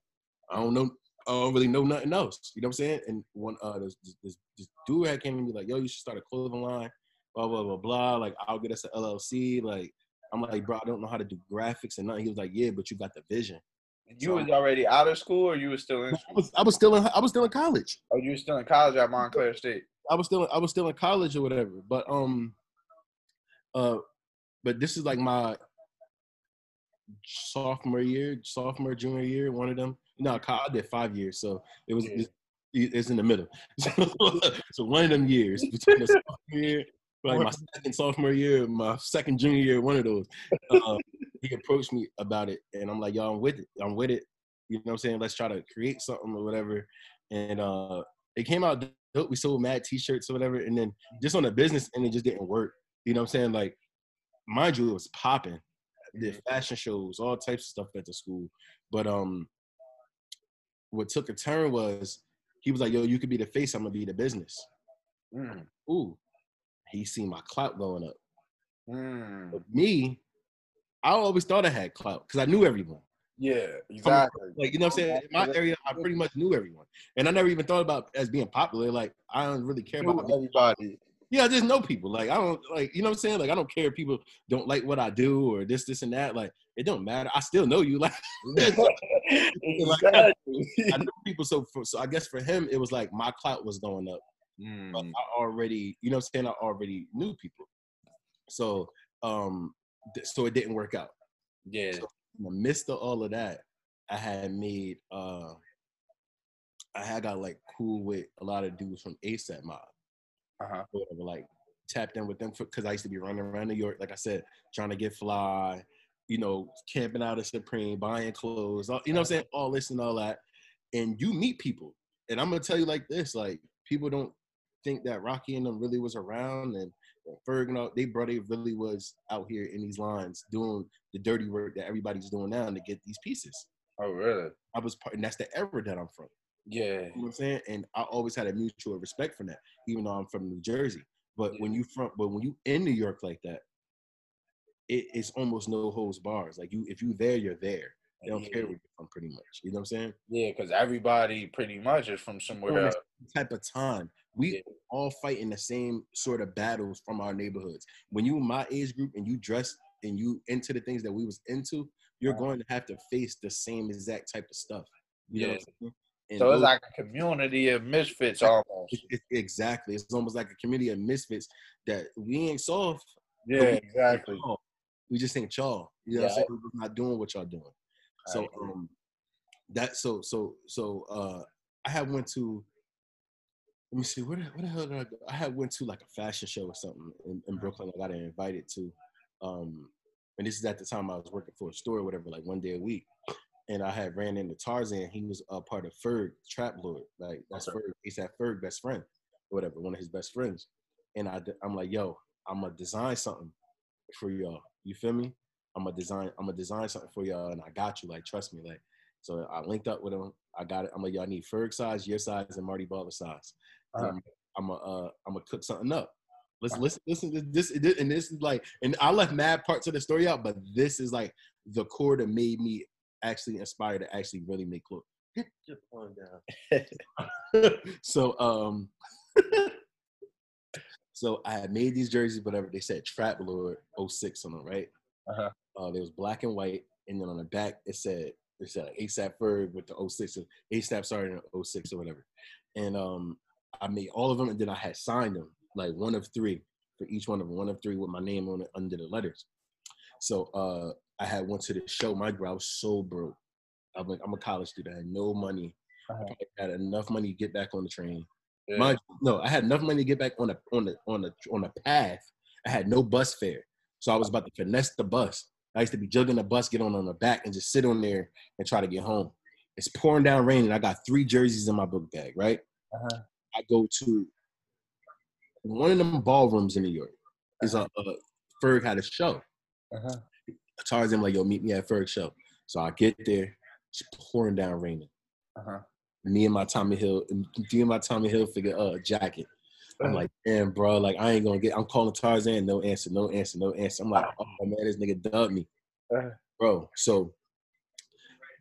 I don't know. I don't really know nothing else. You know what I'm saying? And one uh, this, this, this dude had came to me like, yo, you should start a clothing line. Blah blah blah blah. Like, I'll get us an LLC. Like, I'm like, bro, I don't know how to do graphics and nothing. He was like, yeah, but you got the vision. you was already out of school or you was still in I was, I was still in I was still in college. or you were still in college at montclair state I was still I was still in college or whatever. But um uh but this is like my sophomore year, sophomore junior year, one of them. No, I did five years, so it was Yeah. it's, it's in the middle. So, one of them years between the sophomore year, like my second sophomore year, my second junior year, one of those. Uh, he approached me about it, and I'm like, "Yo, I'm with it. I'm with it." You know what I'm saying? Let's try to create something or whatever. And uh, it came out dope. We sold mad T-shirts or whatever, and then just on the business end, it just didn't work. You know what I'm saying? Like, mind you, it was popping. Did fashion shows, all types of stuff at the school. But um, what took a turn was he was like, "Yo, you could be the face. I'm gonna be the business." Mm, Ooh, he seen my clout going up. mm. But me, I always thought I had clout because I knew everyone. yeah exactly Like you know what I'm saying? In my area, I pretty much knew everyone, and I never even thought about as being popular. Like I don't really care about. everybody Yeah, I just know people. Like I don't like you know what I'm saying. Like I don't care if people don't like what I do or this, this, and that. Like it don't matter. I still know you. Like exactly. I know people. So for, so I guess for him, it was like my clout was going up. But Mm, I already, you know what I'm saying, I already knew people. So um th- so it didn't work out. yeah In the midst of all of that, I had made uh I had got like cool with a lot of dudes from ASAP mob. uh-huh whatever, like tapped in with them because I used to be running around New York, like I said, trying to get fly, you know, camping out at Supreme, buying clothes, all, you know what I'm saying? All this and all that. And you meet people. And I'm gonna tell you like this, like people don't think that Rocky and them really was around and, and Ferg and all, they brother really was out here in these lines doing the dirty work that everybody's doing now to get these pieces. oh really I was part, and that's the era that I'm from. yeah You know what I'm saying? And I always had a mutual respect for that, even though I'm from New Jersey. But when you from, but when you in New York like that, it, it's almost no holds bars. Like you, if you there, you're there. They don't care where you're from, pretty much. You know what I'm saying? Yeah, because everybody pretty much is from somewhere else. type of time, we Yeah. all fighting the same sort of battles from our neighborhoods. When you my age group and you dress and you into the things that we was into, you're Uh-huh. going to have to face the same exact type of stuff. You know I'm saying? And So it's those- like a community of misfits almost. It- it- exactly. It's almost like a community of misfits that we ain't soft. Yeah, we exactly. We just ain't y'all. You know what I'm saying? We're not doing what y'all doing. So um that so so so uh I had went to let me see where the, where the hell did I go? I had went to like a fashion show or something in, in Brooklyn. I got invited to. Um and this is at the time I was working for a store or whatever, like one day a week. And I had ran into Tarzan. He was a part of Ferg, Trap Lord. Like that's Okay. Ferg. He's that Ferg best friend, or whatever, one of his best friends. And I, I'm like, yo, I'm gonna design something for y'all. You feel me? I'm gonna design. I'm gonna design something for y'all, and I got you. Like, trust me. Like, so I linked up with him. I got it. I'm like, y'all need Ferg size, your size, and Marty Baller size. Uh-huh. I'm, I'm gonna, uh, I'm gonna cook something up. Let's listen, listen to this, this, and this is like, and I left mad parts of the story out, but this is like the core that made me actually inspired to actually really make clothes. Your phone down. so, um, so I had made these jerseys, whatever they said, Trap Lord 06 on them, right? Uh-huh. Uh, they was black and white, and then on the back it said it said like ASAP Ferg with the 06, or ASAP in 06 or whatever. And um, I made all of them, and then I had signed them like one of three for each one of them, one of three with my name on it under the letters. So uh, I had went to the show. My bro, I was so broke. I'm like, I'm a college student. I had no money. I Uh-huh. probably had enough money to get back on the train. Yeah. You, no, I had enough money to get back on the on the on the on the path. I had no bus fare. So I was about to finesse the bus. I used to be jugging the bus, get on on the back, and just sit on there and try to get home. It's pouring down rain, and I got three jerseys in my book bag. Right. Uh-huh. I go to one of them ballrooms in New York. Is a, a Ferg had a show. Uh-huh. Tarzan like, yo, meet me at Ferg show. So I get there, it's pouring down raining. Uh-huh. Me and my Tommy Hill, me and my Tommy Hilfiger uh jacket. I'm like, damn, bro, like I ain't gonna get. I'm calling Tarzan, no answer, no answer, no answer. I'm like, oh man, this nigga dubbed me, Uh-huh. bro. So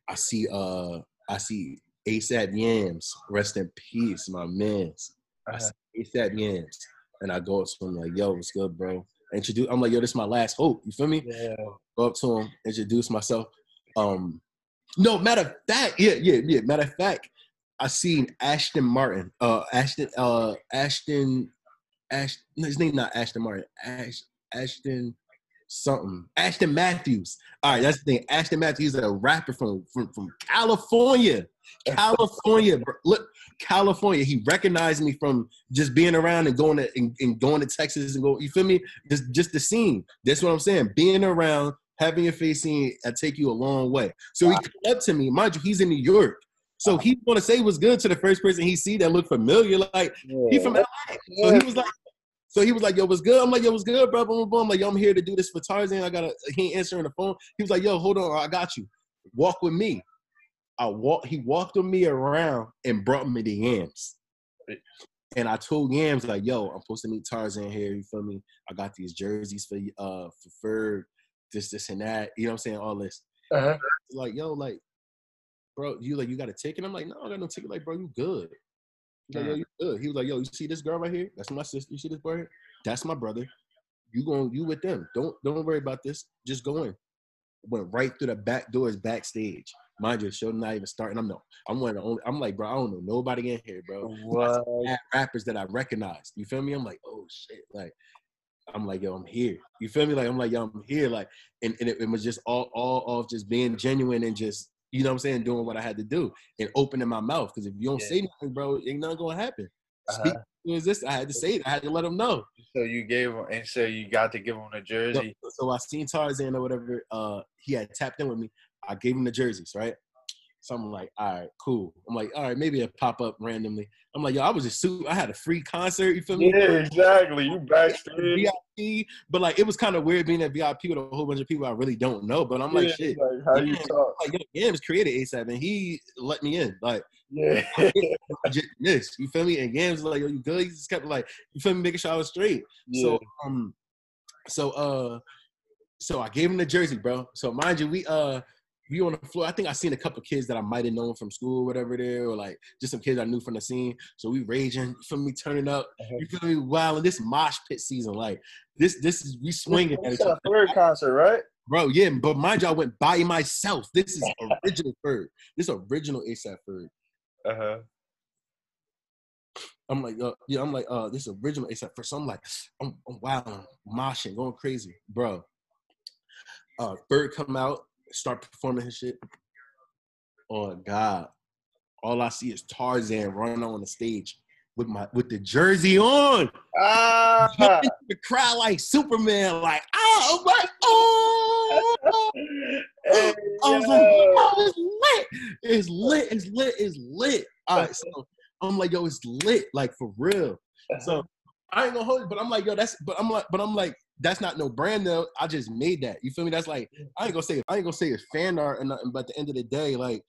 I see, uh, I see ASAP Yams, rest in peace, my man's. I Uh-huh. see ASAP Yams, and I go up to him like, yo, what's good, bro? Introduce. I'm like, yo, this is my last hope. You feel me? Yeah. go up to him, introduce myself. Um, no, matter of fact, yeah, yeah, yeah. Matter of fact, I seen Ashton Martin. Uh, Ashton, uh, Ashton, Ash. No, his name not Ashton Martin. Ash, Ashton, something. Ashton Matthews. All right, that's the thing. Ashton Matthews is a rapper from from, from California. California, bro. look, California. He recognized me from just being around and going to and, and going to Texas and go. You feel me? Just just the scene. That's what I'm saying. Being around, having your face seen, I take you a long way. So he come up to me, mind you, he's in New York. So he's gonna say what's good to the first person he see that look familiar. Like he from LA. So he was like, so he was like, yo, what's good? I'm like, yo, what's good, bro? Boom, boom, boom. I'm like, yo, I'm here to do this for Tarzan. I gotta he ain't answering the phone. He was like, yo, hold on, I got you. Walk with me. I walk, he walked with me around and brought me the yams. And I told Yams, like, yo, I'm supposed to meet Tarzan here. You feel me? I got these jerseys for uh for Ferg, this, this, and that. You know what I'm saying? All this. Uh-huh. Like, yo, like, bro, you like you got a ticket? I'm like, no, I got no ticket. Like, bro, you good. He's like, yo, you good. He was like, yo, you see this girl right here? That's my sister. You see this boy here? That's my brother. You going, you with them. Don't don't worry about this. Just go in. Went right through the back doors backstage. Mind you, the show not even starting. I'm no, I'm one of the only. I'm like, bro, I don't know nobody in here, bro. What? Rappers that I recognized. You feel me? I'm like, oh shit, like. I'm like, yo, I'm here. You feel me? Like, I'm like, yo, I'm here. Like, and, and it, it was just all, all off just being genuine and just, you know what I'm saying, doing what I had to do and opening my mouth. Because if you don't Yeah. say anything, bro, ain't nothing gonna happen. Uh-huh. Speak this. I had to say it. I had to let them know. So you gave him, and so you got to give him a So, jersey. so I seen Tarzan or whatever. Uh, he had tapped in with me. I gave him the jerseys, right? So I'm like, all right, cool. I'm like, all right, maybe it pop up randomly. I'm like, yo, I was just super. I had a free concert. You feel me? Yeah, exactly. You backstage. VIP, but like it was kind of weird being at VIP with a whole bunch of people I really don't know. But I'm like, Yeah, shit. Like how you talk. Like, yo, Yams created ASAP and he let me in. Like, Yeah. this, you feel me? And Yams was like, yo, you good? He just kept like, you feel me, making sure I was straight. yeah. So, um, so, uh, so I gave him the jersey, bro. So mind you, we, uh, we on the floor. I think I seen a couple kids that I might have known from school, or whatever there, or like just some kids I knew from the scene. So we raging, you feel me, turning up. Uh-huh. You feel me, wild. And this mosh pit season, like this, this is we swinging at It's each a third concert, right? Bro, yeah, but mind you, I went by myself. This is original third. This original ASAP third. Uh huh. I'm like, uh, yeah, I'm like, uh, this is original ASAP Ferg. So I'm like, I'm, I'm wilding, moshing, going crazy, bro. Uh, Ferg come out, start performing his shit. Oh God, all I see is Tarzan running on the stage with my with the jersey on, Ah. jumping the crowd like Superman, like, oh, I'm like, oh. Hey, I was yo. like, oh, it's lit. It's lit. It's lit. It's lit. All right, so I'm like, yo, it's lit, like for real. So I ain't gonna hold it, but I'm like, yo, that's but I'm like, but I'm like, that's not no brand though. I just made that. You feel me? That's like, I ain't gonna say I ain't gonna say it's fan art or nothing, but at the end of the day, like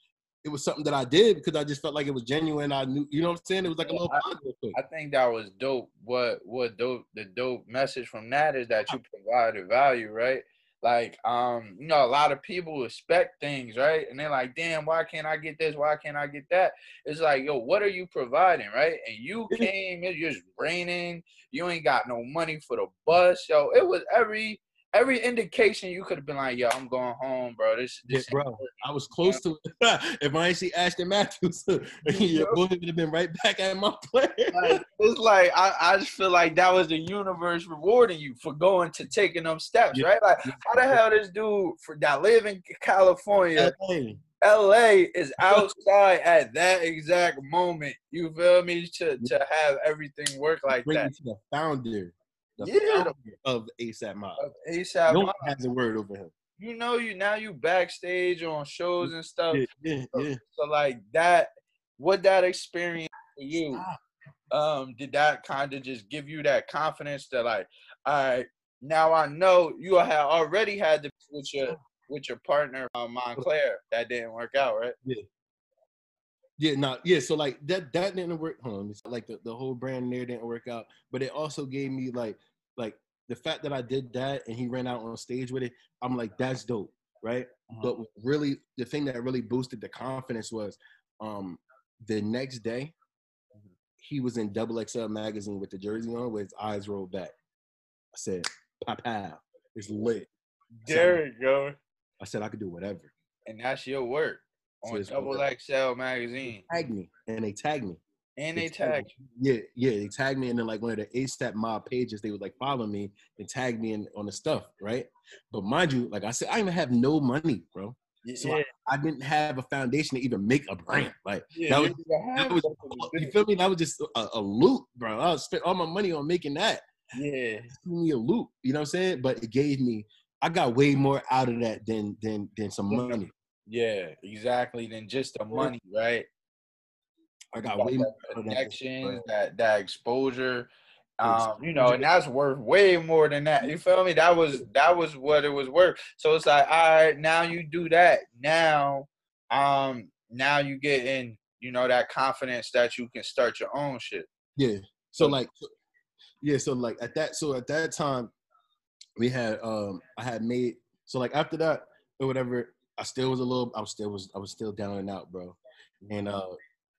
it was something that I did because I just felt like it was genuine. I knew, you know what I'm saying? It was like a little I-. I think that was dope. What what dope the dope message from that is that you provided value, right? Like, um, you know, a lot of people expect things, right? And they're like, damn, why can't I get this? Why can't I get that? It's like, yo, what are you providing, right? And you came, it's just raining, you ain't got no money for the bus. Yo, it was every every indication you could have been like, yo, I'm going home, bro. This, Yeah, this bro. I was close to it. if I ain't see Ashton Matthews, your boy would have been right back at my place. like, it's like I, I just feel like that was the universe rewarding you for going to taking them steps, Yeah. right? Like how the hell this dude for that live in California, Hey, LA is outside at that exact moment. You feel me? To to have everything work like bring that. to the founder. The Yeah. of ASAP Mob. Of ASAP. No Mob. one has a word over him. You know, you now you backstage on shows and stuff. Yeah, yeah, yeah. So like that, what that experience for you? Um, did that kind of just give you that confidence that like, all right, now I know you had already had the with your with your partner uh, Montclair that didn't work out, right? Yeah, no, yeah. So like that that didn't work. Hold on, it's like the, the whole brand there didn't work out. But it also gave me like like the fact that I did that and he ran out on stage with it. I'm like, that's dope, right? Uh-huh. But really, the thing that really boosted the confidence was um the next day he was in Double XL magazine with the jersey on with his eyes rolled back. I said, "Pow pow, it's lit." There you go. I said I could do whatever. And that's your work on Double. XL magazine. Tag me, and they tagged me. And they tagged tag me. Yeah, yeah, they tagged me, and then like one of the ASAP mob pages, they would like follow me and tag me in on the stuff, right? But mind you, like I said, I didn't have no money, bro. you. So I didn't have a foundation to even make a brand. Like yeah, that was- that was, you feel me? That was just a, a loop, bro. I spent all my money on making that. Yeah. It me a loop, you know what I'm saying? But it gave me, I got way more out of that than than than some money. Yeah, exactly. Than just the money, right? I got way more that out of that. connections, that that exposure. Um, you know, and that's worth way more than that. You feel me? That was that was what it was worth. So it's like, all right, now you do that. Now, um, now you get in, you know, that confidence that you can start your own shit. Yeah. So So- like, yeah. So like at that, so at that time, we had um I had made so like after that or whatever, I still was a little, I was still was I was still down and out, bro. And uh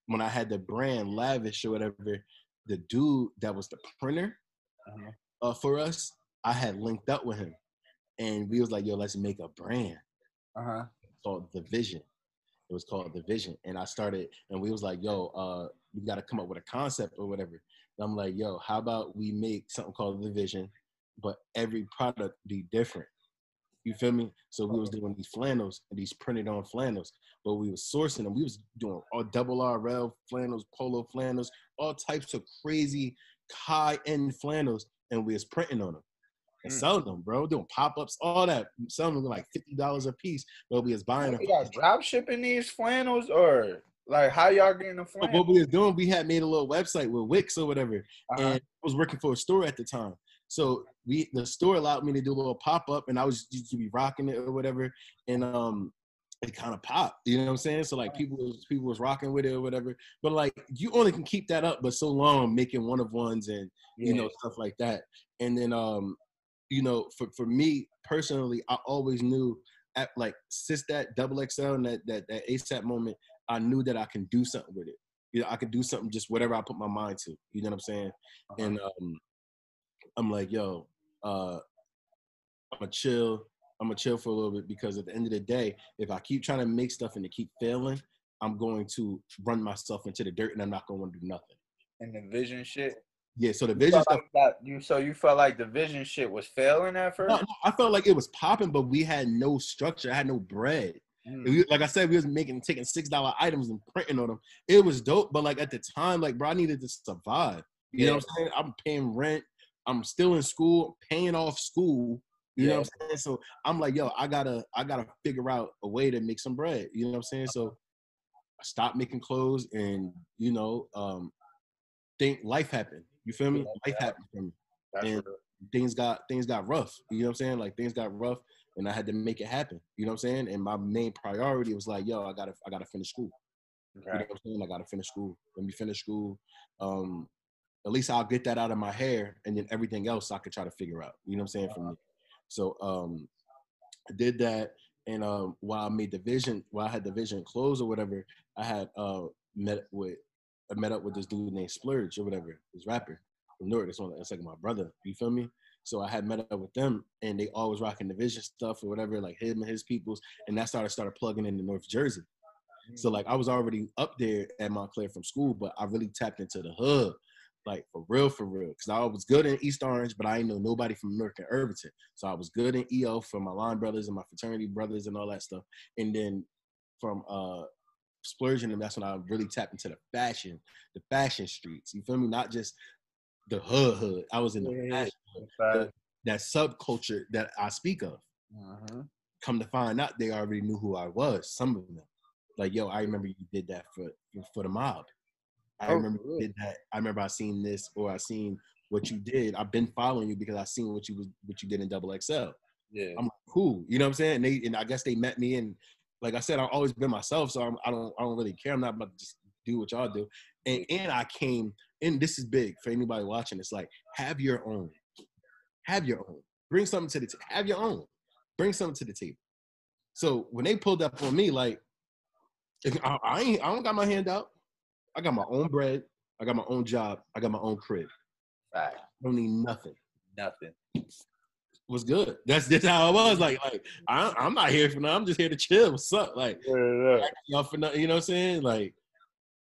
when I had the brand Lavish or whatever, the dude that was the printer Uh-huh. uh for us, I had linked up with him, and we was like, yo, let's make a brand Uh huh. called the Vision. It was called the Vision, and I started, and we was like, "Yo, uh, we got to come up with a concept or whatever." And I'm like, "Yo, how about we make something called the Vision, but every product be different." You feel me? So we was doing these flannels and these printed on flannels, but we was sourcing them. We was doing all double RL flannels, polo flannels, all types of crazy high end flannels, and we was printing on them and Mm. selling them, bro. Doing pop ups, all that. Selling them like fifty dollars a piece, but we was buying them. You got drop shipping these flannels or like how y'all getting the flannels? what we was doing, we had made a little website with Wix or whatever, Uh-huh. and I was working for a store at the time. So we the store allowed me to do a little pop up, and I was used to be rocking it or whatever, and um, it kind of popped. You know what I'm saying? So like people was people was rocking with it or whatever. But like you only can keep that up, but so long making one of ones and you know stuff like that. And then um, you know, for for me personally, I always knew at like since that double XL and that that that ASAP moment, I knew that I can do something with it. You know, I could do something just whatever I put my mind to. You know what I'm saying? Uh-huh. And um, I'm like, yo, uh, I'm gonna chill. I'm gonna chill for a little bit because at the end of the day, if I keep trying to make stuff and to keep failing, I'm going to run myself into the dirt and I'm not gonna want to do nothing. and the vision shit. Yeah. So the vision stuff. like that, you so you felt like the vision shit was failing at first. No, no, I felt like it was popping, but we had no structure. I had no bread. Mm. We- like I said, we was making taking six dollar items and printing on them. It was dope, but like at the time, like bro, I needed to survive. You know what I'm saying? I'm paying rent. I'm still in school, paying off school. You know what I'm saying? So I'm like, yo, I gotta, I gotta figure out a way to make some bread. You know what I'm saying? So I stopped making clothes, and you know, um, think life happened. You feel me? Yeah, life yeah. happened for me. That's and- real. Things got things got rough. You know what I'm saying? Like things got rough, and I had to make it happen. You know what I'm saying? And my main priority was like, yo, I gotta, I gotta finish school. You know what I'm saying? I gotta finish school. Let me finish school. Um, at least I'll get that out of my hair, and then everything else I could try to figure out. You know what I'm saying? For me. So um, I did that, and um, while I made the vision, while I had the vision close or whatever, I had uh met with, I met up with this dude named Splurge or whatever, this rapper from Newark. That's one. That's like my brother. You feel me? So I had met up with them, and they always rocking the vision stuff or whatever, like him and his peoples, and that's how I started plugging into North Jersey. So like I was already up there at Montclair from school, but I really tapped into the hood, like for real, for real. Cause I was good in East Orange, but I didn't know nobody from and Irvington. So I was good in EO for my line brothers and my fraternity brothers and all that stuff. And then from uh splurging, and that's when I really tapped into the fashion, the fashion streets. You feel me? Not just the hood hood. I was in the Yeah, fashion hood. That subculture that I speak of. Mhm. Come to find out, they already knew who I was. Some of them, like yo, I remember you did that for for the mob. I Oh, remember really? did that. I remember I seen this or I seen what you did. I've been following you because I seen what you was what you did in Double XL. Yeah. I'm like, cool. You know what I'm saying? And they and I guess they met me and like I said, I've always been myself, so I'm, I don't I don't really care. I'm not about to just do what y'all do. And and I came and this is big for anybody watching. It's like have your own, have your own. Bring something to the table. Have your own. Bring something to the table. So when they pulled up on me, like I, I ain't I don't got my hand out. I got my own bread. I got my own job. I got my own crib. Fact. I don't need nothing. Nothing. was good. That's just how it was. Like, like I, I'm not here for nothing. I'm just here to chill. What's up? Like, y'all for nothing. You know what I'm saying? Like,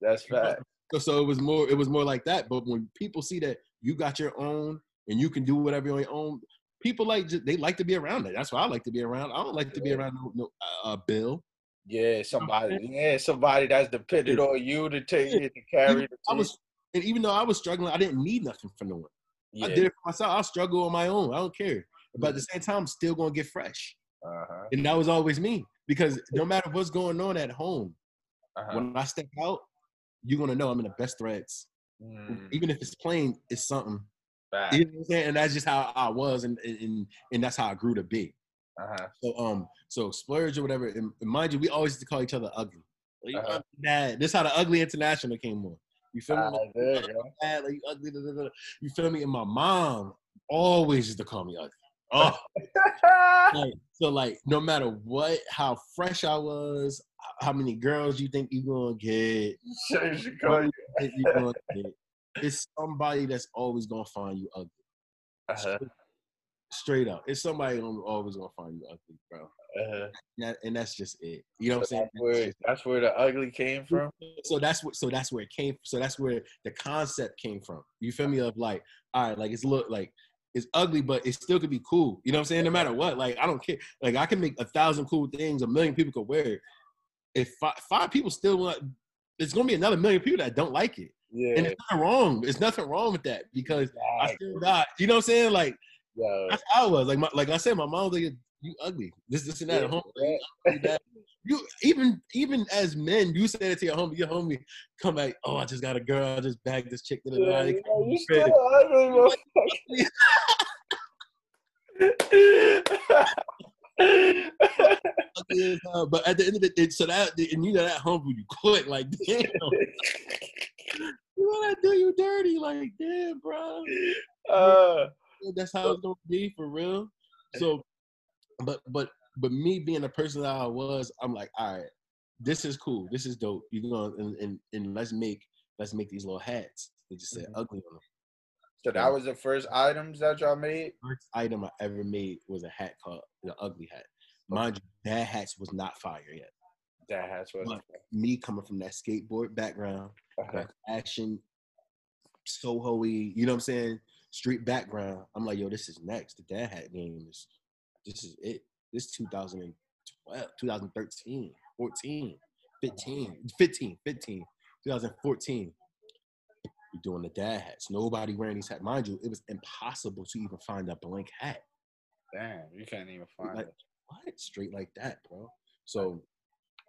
That's fact. so, so it was more. It was more like that. But when people see that you got your own and you can do whatever on your own, people like they like to be around it. That's why I like to be around. I don't like to be around no, no uh, Bill. Yeah, somebody. Yeah, somebody that's dependent on you to take it to carry. The I was, and even though I was struggling, I didn't need nothing from no one. Yeah. I did it for myself. I struggle on my own. I don't care. But at the same time, I'm still gonna get fresh. Uh-huh. And that was always me because no matter what's going on at home, Uh-huh. when I step out, you're gonna know I'm in the best threads. Mm, Even if it's plain, it's something. You know what I'm saying? And that's just how I was, and and and that's how I grew to be. Uh-huh. So um, so splurge or whatever. And, and mind you, we always used to call each other ugly. Like, Uh-huh. ugly dad. This is how the ugly international came on. You feel me? Ah, Like, there you go. dad, like you ugly. da, da, da. You feel me? And my mom always used to call me ugly. Oh, like, so like no matter what, how fresh I was, how many girls you think you gonna get, Sure, you. gonna get, it's somebody that's always gonna find you ugly. Uh-huh. Straight up, it's somebody always gonna find you ugly, bro. Uh-huh. And, that, and that's just it. You know what So I'm saying? that's where that's where the ugly came from. so that's what so that's where it came so that's where the concept came from you feel me of like all right like it's look like it's ugly but it still could be cool you know what i'm saying no matter what like i don't care like i can make a thousand cool things a million people could wear it if five, five people still want it's gonna be another million people that don't like it Yeah. and it's nothing wrong there's nothing wrong with that because i still got you know what i'm saying like yo, that's how i was like my, like i said my mom was like you ugly this this and that yeah, at home yeah. You even even as men, you say it to your homie. Your homie come back. Oh, I just got a girl. I just bagged this chick. Da. Yeah, you come know, you ready. still ugly, motherfucker. Ugly as hell. But at the end of the day, so that and you know that humble you quit Like damn, you want to do you dirty? Like damn, bro. uh, That's how it's gonna be for real. So, but but but me being the person that I was, I'm like, all right, this is cool. This is dope. You know, and and, and let's make let's make these little hats. They just said Mhm. ugly on them. so that was the first items that y'all made. first item I ever made was a hat called the ugly hat. Mind you, that hats was not fire yet. That has what. But me coming from that skateboard background, Uh-huh. action, Soho-y, you know what I'm saying? Street background. I'm like, yo, this is next. The dad hat game is this is it. This 2012, 2013, 14, 15, 15, 15, 2014. We're doing the dad hats. Nobody wearing these hats. Mind you, it was impossible to even find a blank hat. Damn, you can't even find Like, it. what? Straight like that, bro. So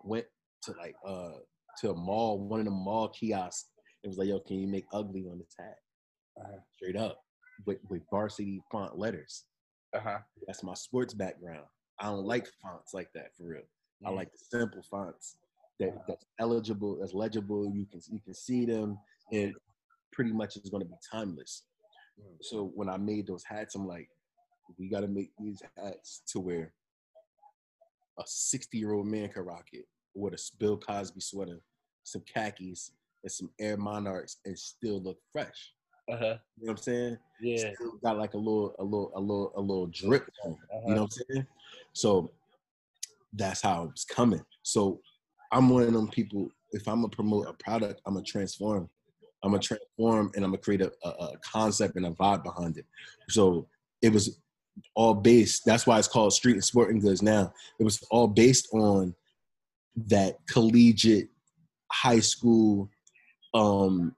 went to like uh to a mall, one of the mall kiosks. It was like, yo, can you make ugly on this hat? Uh-huh. Straight up. With with varsity font letters. Uh-huh. That's my sports background. I don't like fonts like that for real. I Mm. like the simple fonts that that's eligible, that's legible. You can you can see them, and pretty much it's going to be timeless. Mm. So when I made those hats, I'm like, we got to make these hats to where a 60 year old man can rock it with a Bill Cosby sweater, some khakis, and some Air Monarchs, and still look fresh. Uh-huh. You know what I'm saying? Yeah. Still got like a little, a little, a little, a little drip. on Uh-huh. You know what I'm saying? So that's how it's coming. So I'm one of them people. If I'm gonna promote a product, I'm gonna transform. I'm gonna transform, and I'm gonna create a, a, a concept and a vibe behind it. So it was all based. That's why it's called Street and Sporting Goods now. It was all based on that collegiate, high school, um,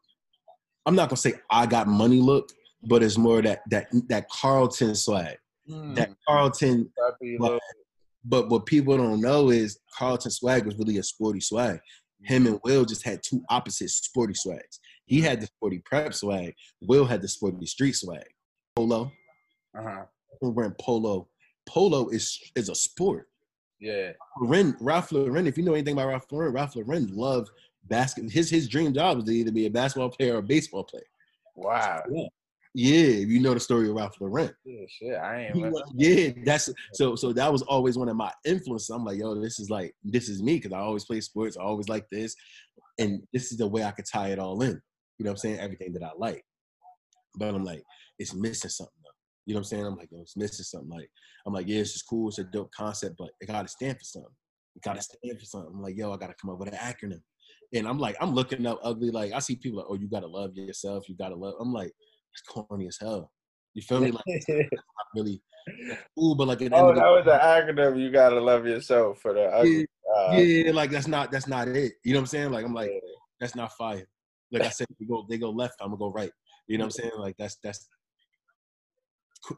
I'm not gonna say I got money look, but it's more that that that Carlton swag. Mm. That Carlton Preppy but- what people don't know is Carlton swag was really a sporty swag. Him and Will just had two opposite sporty swags. He had the sporty prep swag. Will had the sporty street swag. Polo. Uh-huh. We're wearing polo. Polo is is a sport. Yeah. Lauren, Ralph Lauren, if you know anything about Ralph Lauren, Ralph Lauren loved basket. His his dream job was to either be a basketball player or a baseball player. Wow. Yeah, if you know the story of Ralph Lauren. Yeah, shit. I ain't yeah, that's so. So that was always one of my influences. I'm like, yo, this is like this is me because I always play sports. I always like this, and this is the way I could tie it all in. You know what I'm saying? Everything that I like, but I'm like, it's missing something. Though. You know what I'm saying? I'm like, yo, it's missing something. Like, I'm like, yeah, it's just cool. It's a dope concept, but it got to stand for something. It got to stand for something. I'm like, yo, I got to come up with an acronym. And I'm like, I'm looking up ugly. Like, I see people like, oh, you got to love yourself. You got to love. I'm like, it's corny as hell. You feel me? Like, not really cool, but like at end oh, the that was the acronym. You gotta love yourself for the ugly. Uh, yeah, like that's not that's not it. You know what I'm saying? Like I'm like that's not fire. Like I said, they go they go left, I'm gonna go right. You know what I'm saying? Like that's that's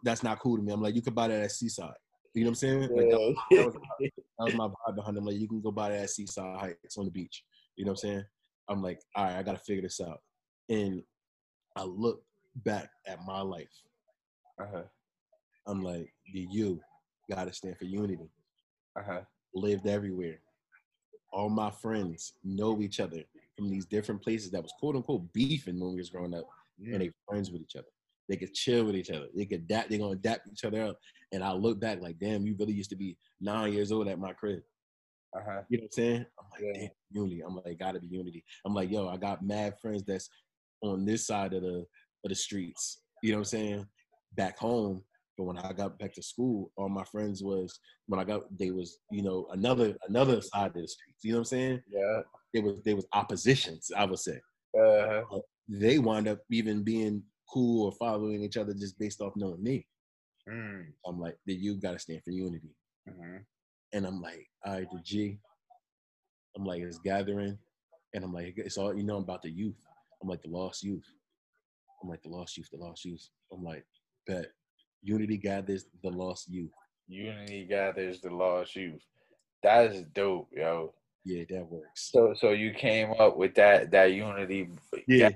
that's not cool to me. I'm like you could buy that at Seaside. You know what I'm saying? Like that, yeah. that was, that was my vibe behind them. Like you can go buy that at Seaside Heights on the beach. You know what I'm saying? I'm like, all right, I gotta figure this out. And I look back at my life. uh-huh. I'm like, the you gotta stand for unity. Uh-huh. lived everywhere. All my friends know each other from these different places that was quote unquote beefing when we was growing up, and they friends with each other. They could chill with each other. They could adapt. They're gonna adapt each other up. And I look back like, damn, you really used to be nine years old at my crib. Uh-huh. You know what I'm saying? I'm like, Yeah. damn, unity. I'm like, gotta be unity. I'm like, yo, I got mad friends that's on this side of the of the streets. You know what I'm saying? Back home. But when I got back to school, all my friends was when I got they was, you know, another another side of the streets. You know what I'm saying? Yeah. They was they was oppositions, I would say. Uh-huh. They wind up even being cool or following each other just based off knowing me. Mm. I'm like, that you gotta stand for unity. Mhm. And I'm like, all right, the G. I'm like, it's gathering. And I'm like, it's all, you know, about the youth. I'm like, the lost youth. I'm like, the lost youth, the lost youth. I'm like, bet. Unity gathers the lost youth. Unity gathers the lost youth. That is dope, yo. Yeah, that works. So so you came up with that that unity Yeah.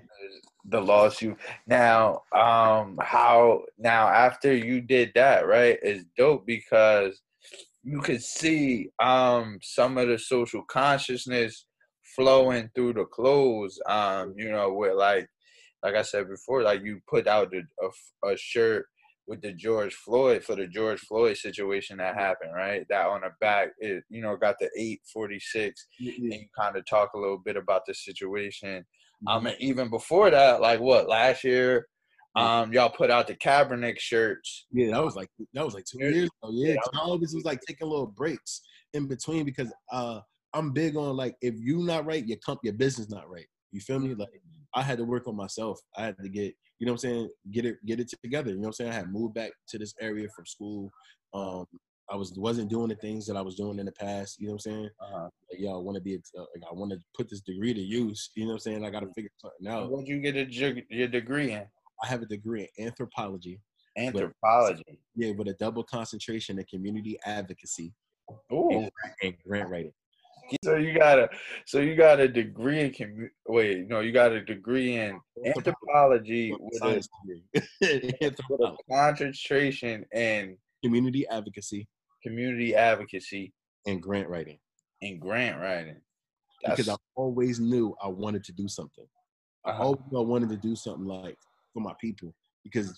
the lost youth. Now, um how now after you did that, right, It's dope because you could see um some of the social consciousness flowing through the clothes. Um, you know, with like like I said before, like you put out a a, a shirt with the George Floyd for the George Floyd situation that happened, right? That on the back, it you know got the eight forty six, and you kind of talk a little bit about the situation. Um, and even before that, like what last year, um, y'all put out the Kaepernick shirts. Yeah, that was like that was like two years ago. Yeah, I always was like taking little breaks in between because uh I'm big on like if you not right, your comp your business not right. You feel me? Like I had to work on myself. I had to get you know what I'm saying, get it get it together. You know what I'm saying? I had moved back to this area from school. Um I was wasn't doing the things that I was doing in the past. You know what I'm saying? Uh-huh. Like, yo, I want to be, a- uh, like, I want to put this degree to use. You know what I'm saying? I got to figure something out. What'd you get a, your degree in? I have a degree in anthropology, Anthropology. yeah, with a double concentration in community advocacy Ooh. and grant writing. So you got a so you got a degree in commu- wait no you got a degree in anthropology with a, with a concentration in community advocacy community advocacy and grant writing. and grant writing. That's Because I always knew I wanted to do something. I Uh-huh. always knew I wanted to do something like for my people. Because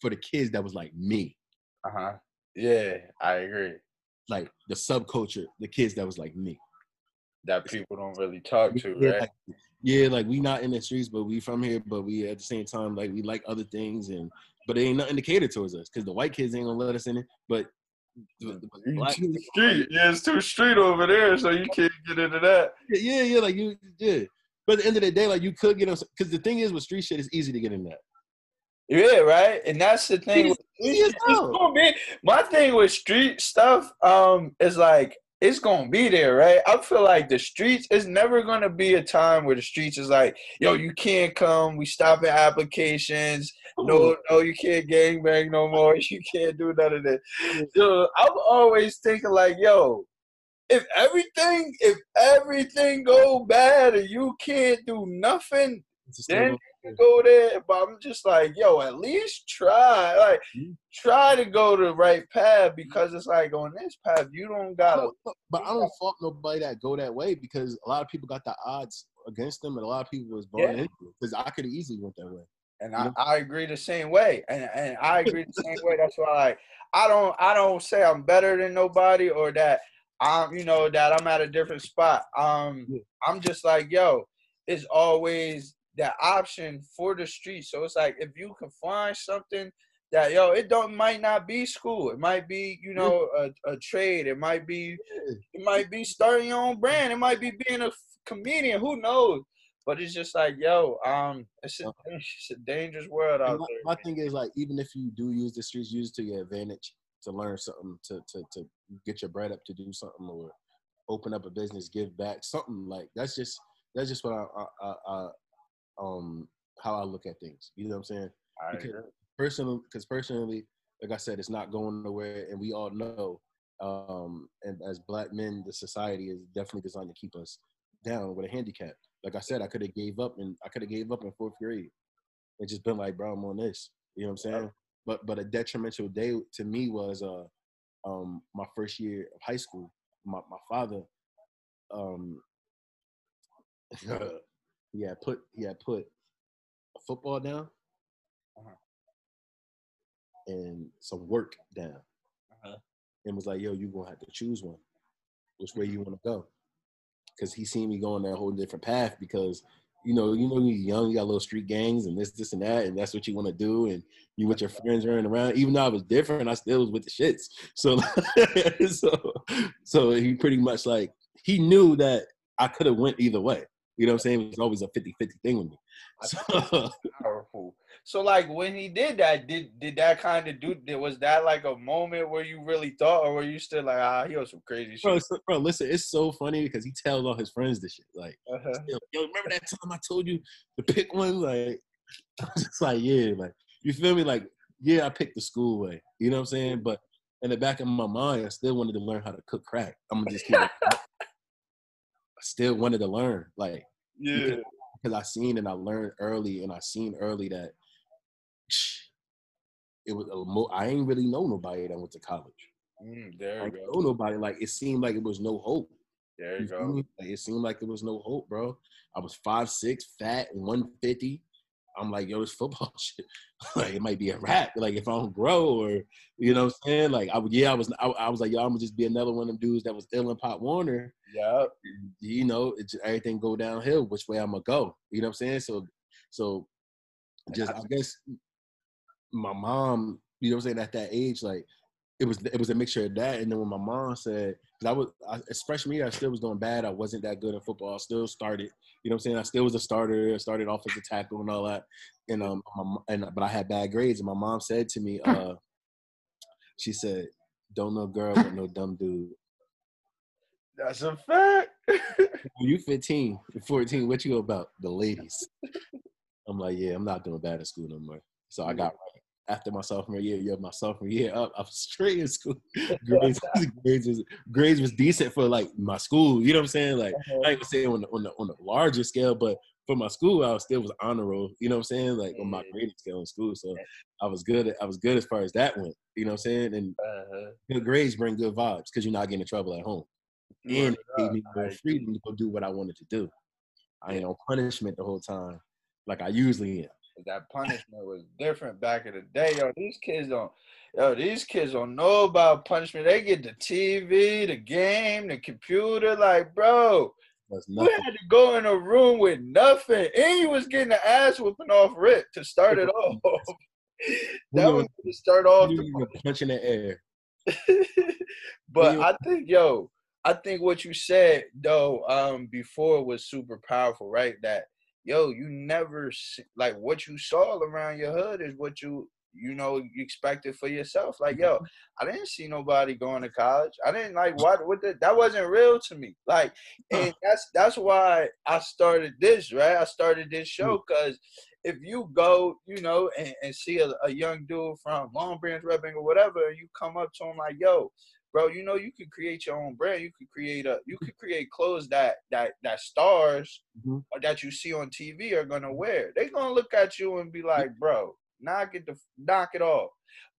for the kids that was like me, uh huh. Yeah, I agree. like the subculture, the kids that was like me. That people don't really talk to, yeah, right? like, yeah, like we not in the streets, but we from here, but we at the same time like we like other things, and but it ain't nothing to cater towards us because the white kids ain't gonna let us in it. But the, the black, too street. Yeah, it's too street over there, so you can't get into that. yeah, yeah, like you, yeah. But at the end of the day, like you could get us because the thing is with street shit, it's easy to get in that. Yeah, right. And that's the thing. Easy with- as cool. My thing with street stuff, um, is like it's gonna be there, right? I feel like the streets is never gonna be a time where the streets is like, yo, you can't come. We stopping applications. No, no, you can't gang bang no more. You can't do none of that. So I'm always thinking like, yo, if everything, if everything go bad and you can't do nothing, then you go there. But I'm just like, yo, at least try. Like, Mm-hmm. try to go the right path because it's like on this path, you don't gotta. don't- but I don't fault nobody that go that way because a lot of people got the odds against them, and a lot of people was born Yeah. into it. Because I could easily went that way. And I, I agree the same way. And and I agree the same way. That's why like I don't I don't say I'm better than nobody or that I'm you know that I'm at a different spot. Um Yeah. I'm just like, yo, it's always that option for the street. So it's like if you can find something that yo, it don't might not be school. It might be, you know, a, a trade. It might be it might be starting your own brand. It might be being a comedian. Who knows? But it's just like, yo, um, it's a, it's a dangerous world out my, there. my thing is like, even if you do use the streets, use it to your advantage to learn something, to to to get your bread up, to do something, or open up a business, give back, something like that's just that's just what I, I, I um how I look at things. You know what I'm saying? I because- agree. personal because personally like i said it's not going nowhere and we all know um and as black men the society is definitely designed to keep us down with a handicap like i said i could have gave up and i could have gave up in fourth grade and just been like bro i'm on this you know what i'm saying but but a detrimental day to me was uh um my first year of high school my, my father um he had put he had put a football down Uh-huh. and some work down Uh-huh. and was like, yo, you gonna have to choose one. Which way you wanna go? Cause he seen me going that whole different path because you know, you know, you're young, you got little street gangs and this, this, and that, and that's what you want to do. And you with your friends running around. Even though I was different, I still was with the shits. So, so, so he pretty much like he knew that I could have went either way. You know what I'm saying? It was always a 50-50 thing with me. So, Powerful. So like when he did that, did did that kind of do? Was that like a moment where you really thought, or were you still like, ah, he was some crazy bro, shit? so- bro, listen, it's so funny because he tells all his friends this shit. Like, Uh-huh. yo, remember that time I told you to pick one? Like, just like, yeah, like, you feel me? Like, yeah, I picked the school way. You know what I'm saying? But in the back of my mind, I still wanted to learn how to cook crack. I'm gonna just keep it. I still wanted to learn, like, Yeah. because I seen and I learned early, and I seen early that it was a mo- I ain't really know nobody that went to college. Mm, there you go. know nobody. Like, it seemed like it was no hope. There You you go. Like, it seemed like there was no hope, bro. I was five six, fat, one fifty. I'm like, yo, this football shit, like it might be a rap. Like if I don't grow, or you know what I'm saying? Like I would, yeah, I was, I, I was like, yo, I'm gonna just be another one of them dudes that was ill in Pop Warner. Yeah, You know, it everything go downhill. Which way I'm gonna go? You know what I'm saying? So, so just I guess my mom, you know what I'm saying, at that age, like it was it was a mixture of that. And then when my mom said, because I was I, as freshman year, I still was doing bad. I wasn't that good at football. I still started, you know what I'm saying. I still was a starter. I started offensive tackle and all that. And um, my, and but I had bad grades. And my mom said to me, uh, she said, "Don't no girl with no dumb dude." That's a fact. When you 15, 14, what you about? The ladies. I'm like, yeah, I'm not doing bad at school no more. So I got right. After my sophomore year, yeah, my sophomore year up, I was straight in school. grades, grades, was, grades was decent for like my school. You know what I'm saying? Like I ain't gonna say on the, on the on the larger scale, but for my school, I was still was honor roll. You know what I'm saying? Like on my grading scale in school, so I was good. I was good as far as that went. You know what I'm saying? And Uh-huh. good grades bring good vibes because you're not getting in trouble at home and it gave me more freedom to go do what I wanted to do. I ain't on punishment the whole time, like I usually am. That punishment was different back in the day. Yo, these kids don't. Yo, these kids don't know about punishment. They get the TV, the game, the computer. Like, bro, you had to go in a room with nothing, and you was getting the ass whooping off rip to start it off. that was to start off. You punch in the air. but I think, yo, I think what you said though, um, before was super powerful, right? That yo, you never see, like what you saw around your hood is what you you know you expect it for yourself. Like yo, mm-hmm. I didn't see nobody going to college. I didn't like what what the, that wasn't real to me. Like, and that's that's why I started this right. I started this mm. show because if you go, you know, and, and see a, a, young dude from Long Branch, Red Bank, or whatever, and you come up to him like, yo, bro, you know, you could create your own brand. You could create a, you could create clothes that that that stars mm-hmm. that you see on TV are gonna wear. They're gonna look at you and be like, bro, knock it the knock it off.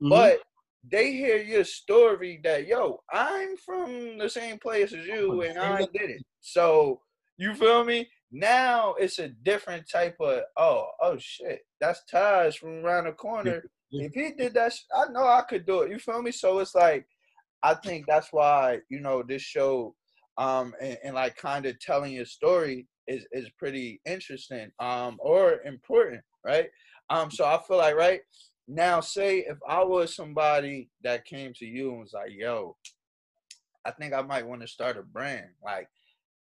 Mm-hmm. But they hear your story that yo, I'm from the same place as you, and I did it. So you feel me? Now it's a different type of oh oh shit. That's Tajh from around the corner. If he did that, I know I could do it. You feel me? So it's like I think that's why you know this show, um, and, and like kind of telling your story is is pretty interesting, um, or important, right? Um, so I feel like right now, say if I was somebody that came to you and was like, "Yo, I think I might want to start a brand," like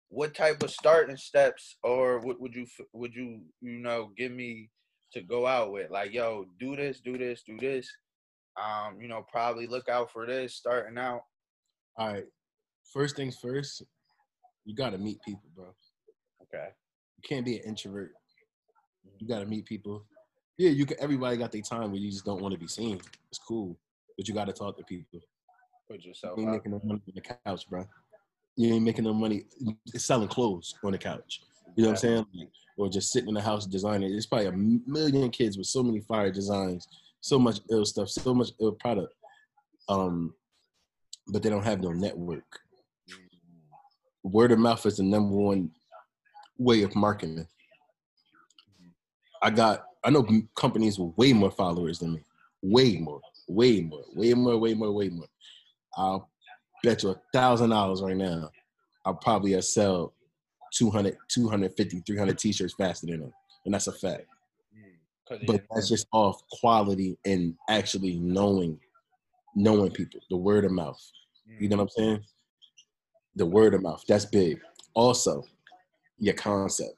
what type of starting steps or what would you would you you know give me to go out with like yo do this do this do this um you know probably look out for this starting out. All right first things first you got to meet people bro. Okay. You can't be an introvert. You got to meet people. Yeah you can everybody got their time where you just don't want to be seen. It's cool but you got to talk to people. Put yourself you ain't making no money on the couch bro. You ain't making no money selling clothes on the couch. You know what I'm saying? Like, or just sitting in the house designing. There's probably a million kids with so many fire designs, so much ill stuff, so much ill product. Um, but they don't have no network. Word of mouth is the number one way of marketing. I got I know companies with way more followers than me. Way more, way more, way more, way more, way more. I'll bet you a thousand dollars right now, I'll probably sell 200, 250, 300 t-shirts faster than them. And that's a fact. But that's just off quality and actually knowing, knowing people, the word of mouth. You know what I'm saying? The word of mouth. That's big. Also, your concept.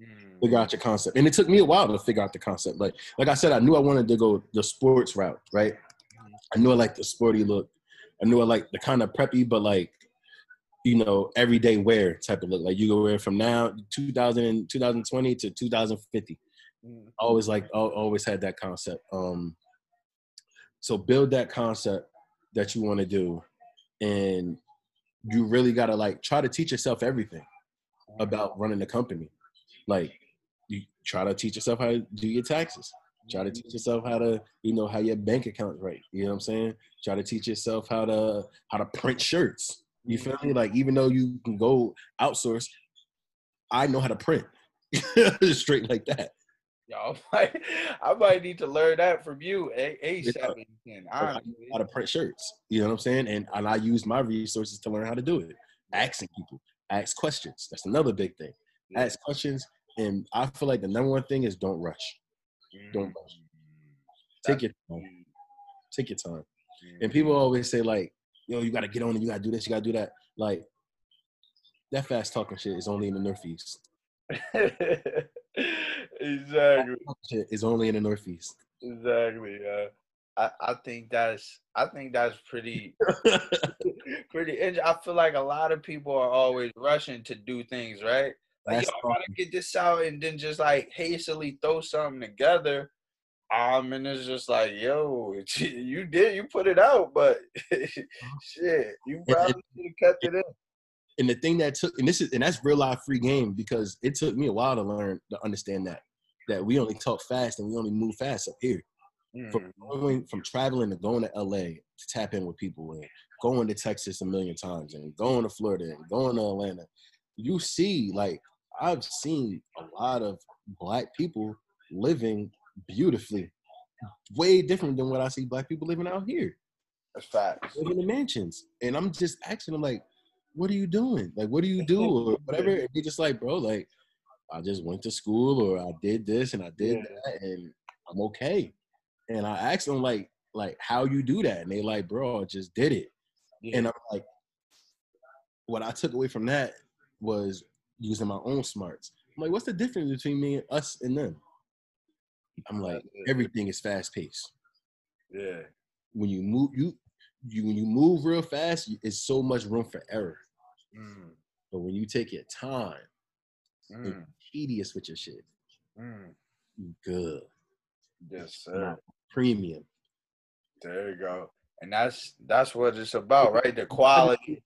Mm. Figure out your concept. And it took me a while to figure out the concept. Like, like I said, I knew I wanted to go the sports route, right? Mm. I knew I liked the sporty look. I knew I liked the kind of preppy, but like, you know, everyday wear type of look. Like you can wear from now 2000 2020 to 2050. Mm. Always like always had that concept. Um, so build that concept that you want to do, and you really gotta like try to teach yourself everything about running the company. Like you try to teach yourself how to do your taxes. Try to teach yourself how to, you know, how your bank account right. You know what I'm saying? Try to teach yourself how to how to print shirts. You feel me? Like even though you can go outsource, I know how to print. Straight like that. I might, I might need to learn that from you. A seven How to print shirts. You know what I'm saying? And and I use my resources to learn how to do it. Asking people, ask questions. That's another big thing. Ask questions, and I feel like the number one thing is don't rush. Don't mm. rush. Take your time. Take your time. And people mm. always say like, "Yo, you got to get on and you got to do this, you got to do that." Like that fast talking shit is only in the Northeast. exactly. Is only in the Northeast. Exactly. Uh, I, I think that's I think that's pretty pretty. I feel like a lot of people are always rushing to do things right. Like, I gotta get this out and then just like hastily throw something together. Um, and it's just like, yo, you did, you put it out, but shit, you probably should have kept it in. And the thing that took, and this is, and that's real life free game because it took me a while to learn to understand that, that we only talk fast and we only move fast up here. Mm. From going, from traveling to going to LA to tap in with people and going to Texas a million times and going to Florida and going to Atlanta, you see like I've seen a lot of black people living beautifully, way different than what I see black people living out here. That's facts. Living in mansions, and I'm just asking them like, "What are you doing? Like, what do you do or whatever?" And they just like, "Bro, like, I just went to school or I did this and I did yeah. that, and I'm okay." And I asked them like, like, how you do that? And they like, "Bro, I just did it." Yeah. And I'm like, what I took away from that was using my own smarts. I'm like, what's the difference between me, and us, and them? I'm like, everything is fast paced. Yeah. When you move, you you when you move real fast, it's so much room for error. Mm. But when you take your time, Mm. Tedious with your shit, Mm. you good. Yes, sir. Premium. There you go. And that's that's what it's about, right? The quality.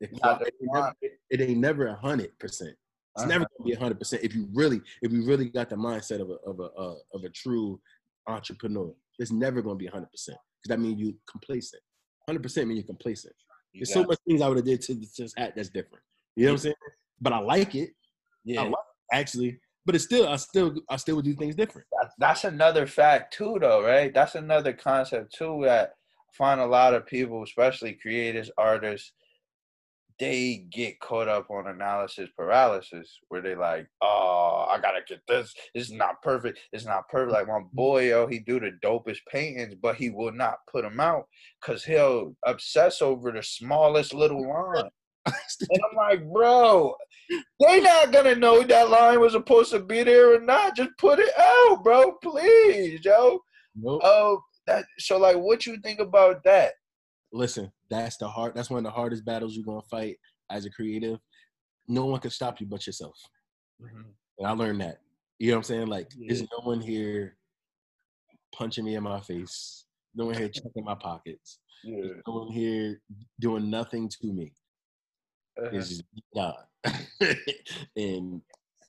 The Not qual- the it, never, it ain't never a hundred percent. It's Uh-huh. never gonna be a hundred percent if you really if you really got the mindset of a of a uh, of a true entrepreneur. It's never gonna be a hundred percent because that means you complacent. Hundred percent mean you're complacent. There's so much things I would have did to this hat that's different. You know what I'm saying? But I like it Yeah. like actually. But it's still I still I still would do things different. That's another fact too though right that's another concept too that i find a lot of people especially creators artists they get caught up on analysis paralysis where they like oh i gotta get this is not perfect it's not perfect like my boy yo he do the dopest paintings but he will not put them out because he'll obsess over the smallest little line and i'm like bro they not gonna know that line was supposed to be there or not. Just put it out, bro. Please, yo. Nope. Oh, that. So, like, what you think about that? Listen, that's the hard. That's one of the hardest battles you're gonna fight as a creative. No one can stop you but yourself. Mm-hmm. And I learned that. You know what I'm saying? Like, there's no one here punching me in my face. No one here checking my pockets. Yeah. No one here doing nothing to me. Uh-huh. It's just God. and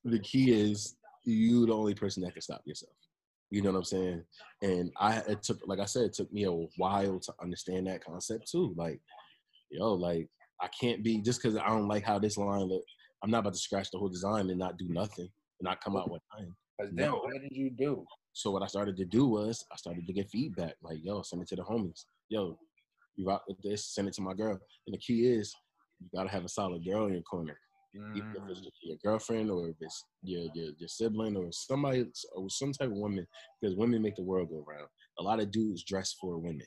the key is you the only person that can stop yourself. You know what I'm saying? And I it took like I said, it took me a while to understand that concept too. Like, yo, like I can't be just because I don't like how this line look. I'm not about to scratch the whole design and not do nothing and not come out with nothing. then, No. what did you do? So what I started to do was I started to get feedback. Like, yo, send it to the homies. Yo, you rock with this, send it to my girl. And the key is you gotta have a solid girl in your corner. Even if it's Mm, your girlfriend or if it's your, your your sibling or somebody or some type of woman, because women make the world go round. A lot of dudes dress for women.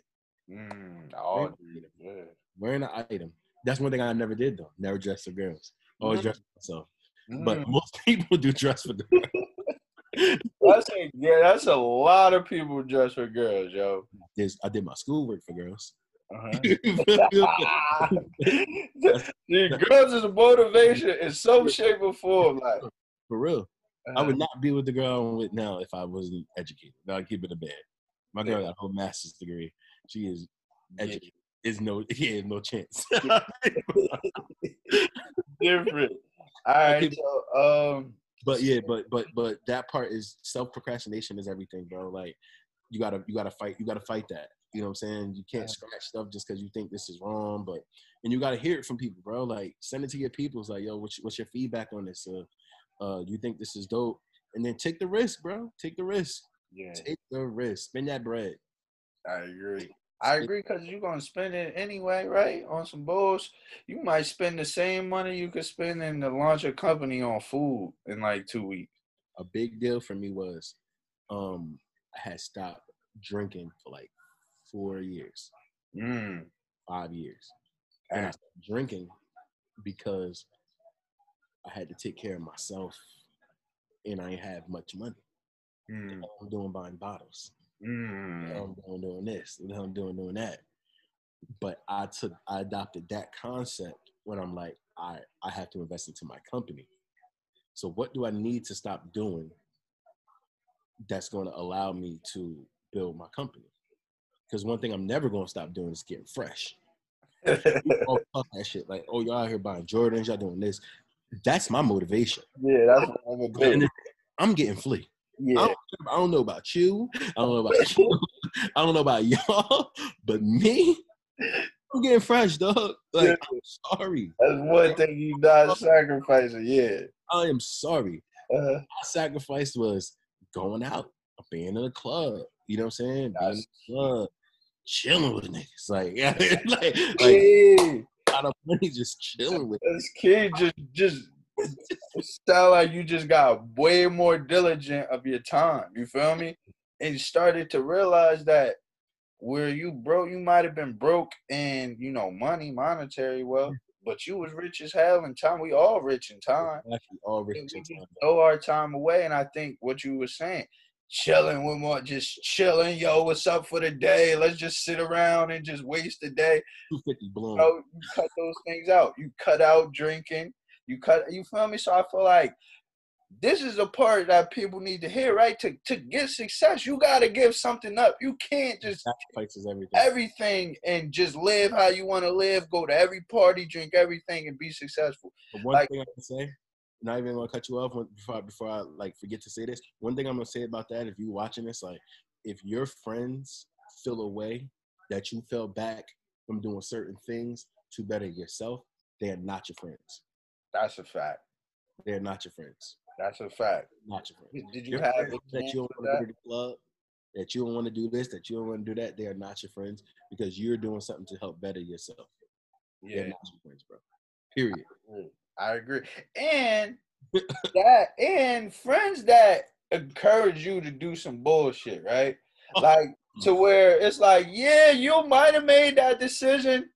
mm, all yeah. Wearing an item. That's one thing I never did though. Never dress for girls. Always Mhm. dress for myself. But Mm. most people do dress for girls. That's a, yeah, that's a lot of people dress for girls, yo. There's, I did my schoolwork for girls. Uh-huh. the girls is a motivation in some shape or form. Like, for real. I uh, would not be with the girl I'm with now if I wasn't educated. I'd keep it a bed. My girl got a whole master's degree. She is yeah, educated. Is no yeah, no chance. different. All right, so um, but yeah, but but but that part is self procrastination is everything, bro. Like you gotta you gotta fight you gotta fight that. You know what I'm saying? You can't scratch stuff just because you think this is wrong, but and you gotta hear it from people, bro. Like send it to your people. It's like, yo, what's, what's your feedback on this? Uh, uh, you think this is dope? And then take the risk, bro. Take the risk. yeah, Take the risk. Spend that bread. I agree. I agree because you're gonna spend it anyway, right? On some bulls. You might spend the same money you could spend in to launch a company on food in like two weeks. A big deal for me was, um, I had stopped drinking for like four years, Mm. five years, and I drinking because I had to take care of myself, and I ain't have much money. Mm. I'm doing buying bottles. Mm. I'm doing doing this. and I'm doing doing that. But I took I adopted that concept when I'm like I I have to invest into my company. So what do I need to stop doing that's going to allow me to build my company? Because one thing I'm never going to stop doing is getting fresh. oh fuck that shit! Like oh y'all out here buying Jordans, y'all doing this. That's my motivation. yeah, that's what I'm And gonna do. I'm getting flea. I Yeah, don't, I don't know about you. I don't know about you. I don't know about y'all, but me, I'm getting fresh, dog. Like, Yeah. I'm sorry. that's one thing you not sacrificing. Yeah. I am sorry. Uh, My sacrifice was going out, being in a club. You know what I'm saying? Being in club, chilling with niggas. Like, like, like yeah, out of money, just chilling with. this kid just just sound like you just got way more diligent of your time. You feel me? And you started to realize that where you broke, you might have been broke in you know money, monetary wealth, but you was rich as hell in time. We all rich in time. Actually, all rich in time. throw our time away. And I think what you were saying, chilling with more, just chilling. Yo, what's up for the day? Let's just sit around and just waste the day. 250 blown. Bro, you cut those things out. You cut out drinking. You cut. You feel me? So I feel like this is a part that people need to hear, right? To to get success, you gotta give something up. You can't just sacrifices everything. everything and just live how you want to live. Go to every party, drink everything, and be successful. But one Like- thing I can say, not even gonna cut you off one- before I, before I like forget to say this. One thing I'm gonna say about that, if you watching this, like if your friends feel a way that you fell back from doing certain things to better yourself, they are not your friends. That's a fact. They're not your friends. That's a fact. Not your friends. Did you Your have that you don't want to to the club, that you don't want to do this, that you don't want to do that, they are not your friends because you're doing something to help better yourself. They're Yeah, not your friends, bro. Period. I agree. And that and friends that encourage you to do some bullshit, right? Oh. Like to mm. where it's like, yeah, you might have made that decision,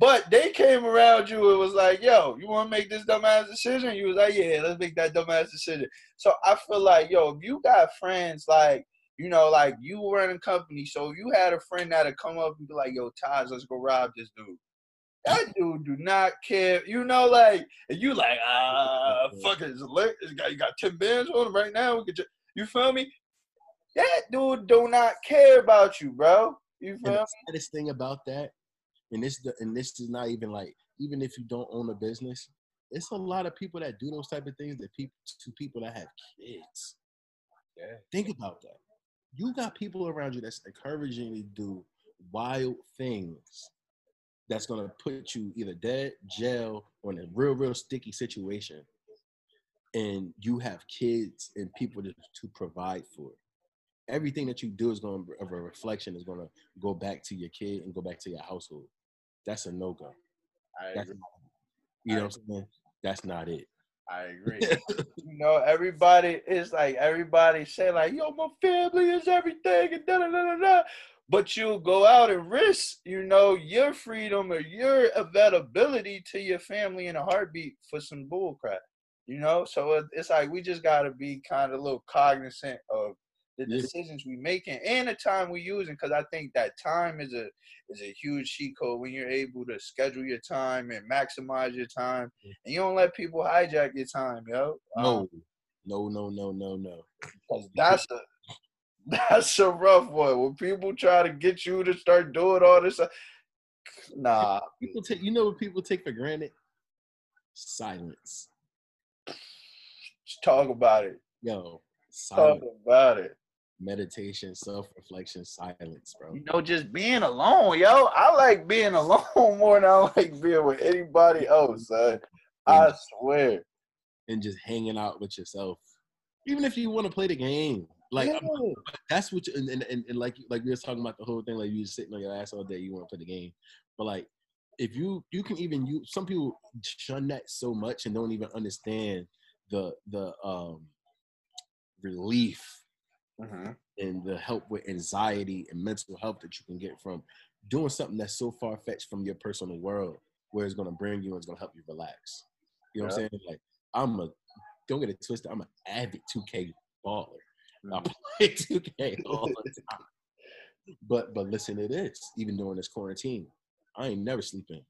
but they came around you and was like, yo, you want to make this dumbass decision? You was like, yeah, let's make that dumbass decision. So I feel like, yo, if you got friends like, you know, like you run a company, so you had a friend that'd come up and be like, yo, Tajh, let's go rob this dude. That dude do not care. You know, like, and you like, ah, fuck it. It's guy, you got 10 bands on him right now. We could just, you feel me? That dude do not care about you, bro. You And feel the me? saddest thing about that, and this and this is not even like even if you don't own a business, it's a lot of people that do those type of things that people to people that have kids. Yeah. Think about that. You got people around you that's encouraging you to do wild things that's gonna put you either dead, jail, or in a real, real sticky situation. And you have kids and people to, to provide for. Everything that you do is going to of a reflection is going to go back to your kid and go back to your household. That's a no go. I That's agree. you know what I'm saying? That's not it. I agree. you know, everybody is like everybody say like, "Yo, my family is everything," and da da da da da. But you'll go out and risk, you know, your freedom or your availability to your family in a heartbeat for some bull crap. You know, so it's like we just gotta be kind of a little cognizant of the decisions we making and the time we using, because I think that time is a is a huge cheat code when you're able to schedule your time and maximize your time, and you don't let people hijack your time, yo. Um, No, no, no, no, no, no. 'cause that's a that's a rough one. When people try to get you to start doing all this, uh, nah. People take you know what people take for granted? Silence. Just talk about it. Yo, Talk about it. Meditation, self-reflection, silence, bro. You know, just being alone, yo. I like being alone more than I like being with anybody else, son. I swear. And just hanging out with yourself. Even if you want to play the game. Like that's what you, and, and, and, and like like we were talking about the whole thing like you just sitting on your ass all day you want to play the game. But like if you you can even you some people shun that so much and don't even understand the the um relief Mhm. and the help with anxiety and mental health that you can get from doing something that's so far fetched from your personal world where it's going to bring you and it's going to help you relax. You know what i'm saying? Like i'm a don't get it twisted i'm an avid 2k baller I Mhm. play 2K all the time. But but listen to this. Even during this quarantine, I ain't never sleeping.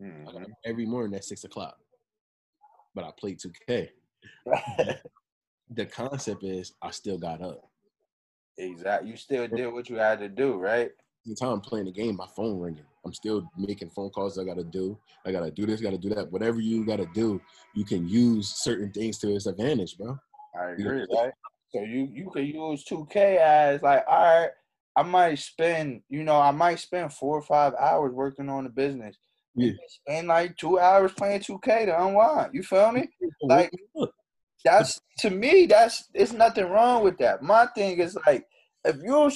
I got Mhm. up every morning at six o'clock. But I played 2K. The concept is I still got up. exactly. You still did what you had to do, right? The time I'm playing the game, my phone ringing. I'm still making phone calls I gotta do. I gotta do this, gotta do that. Whatever you gotta do, you can use certain things to its advantage, bro. I agree, right? So you you could use 2K as like, all right, I might spend, you know, I might spend four or five hours working on the business. Yeah. And Spend like two hours playing 2K to unwind. You feel me? Like- That's to me, that's it's nothing wrong with that. My thing is like, if you're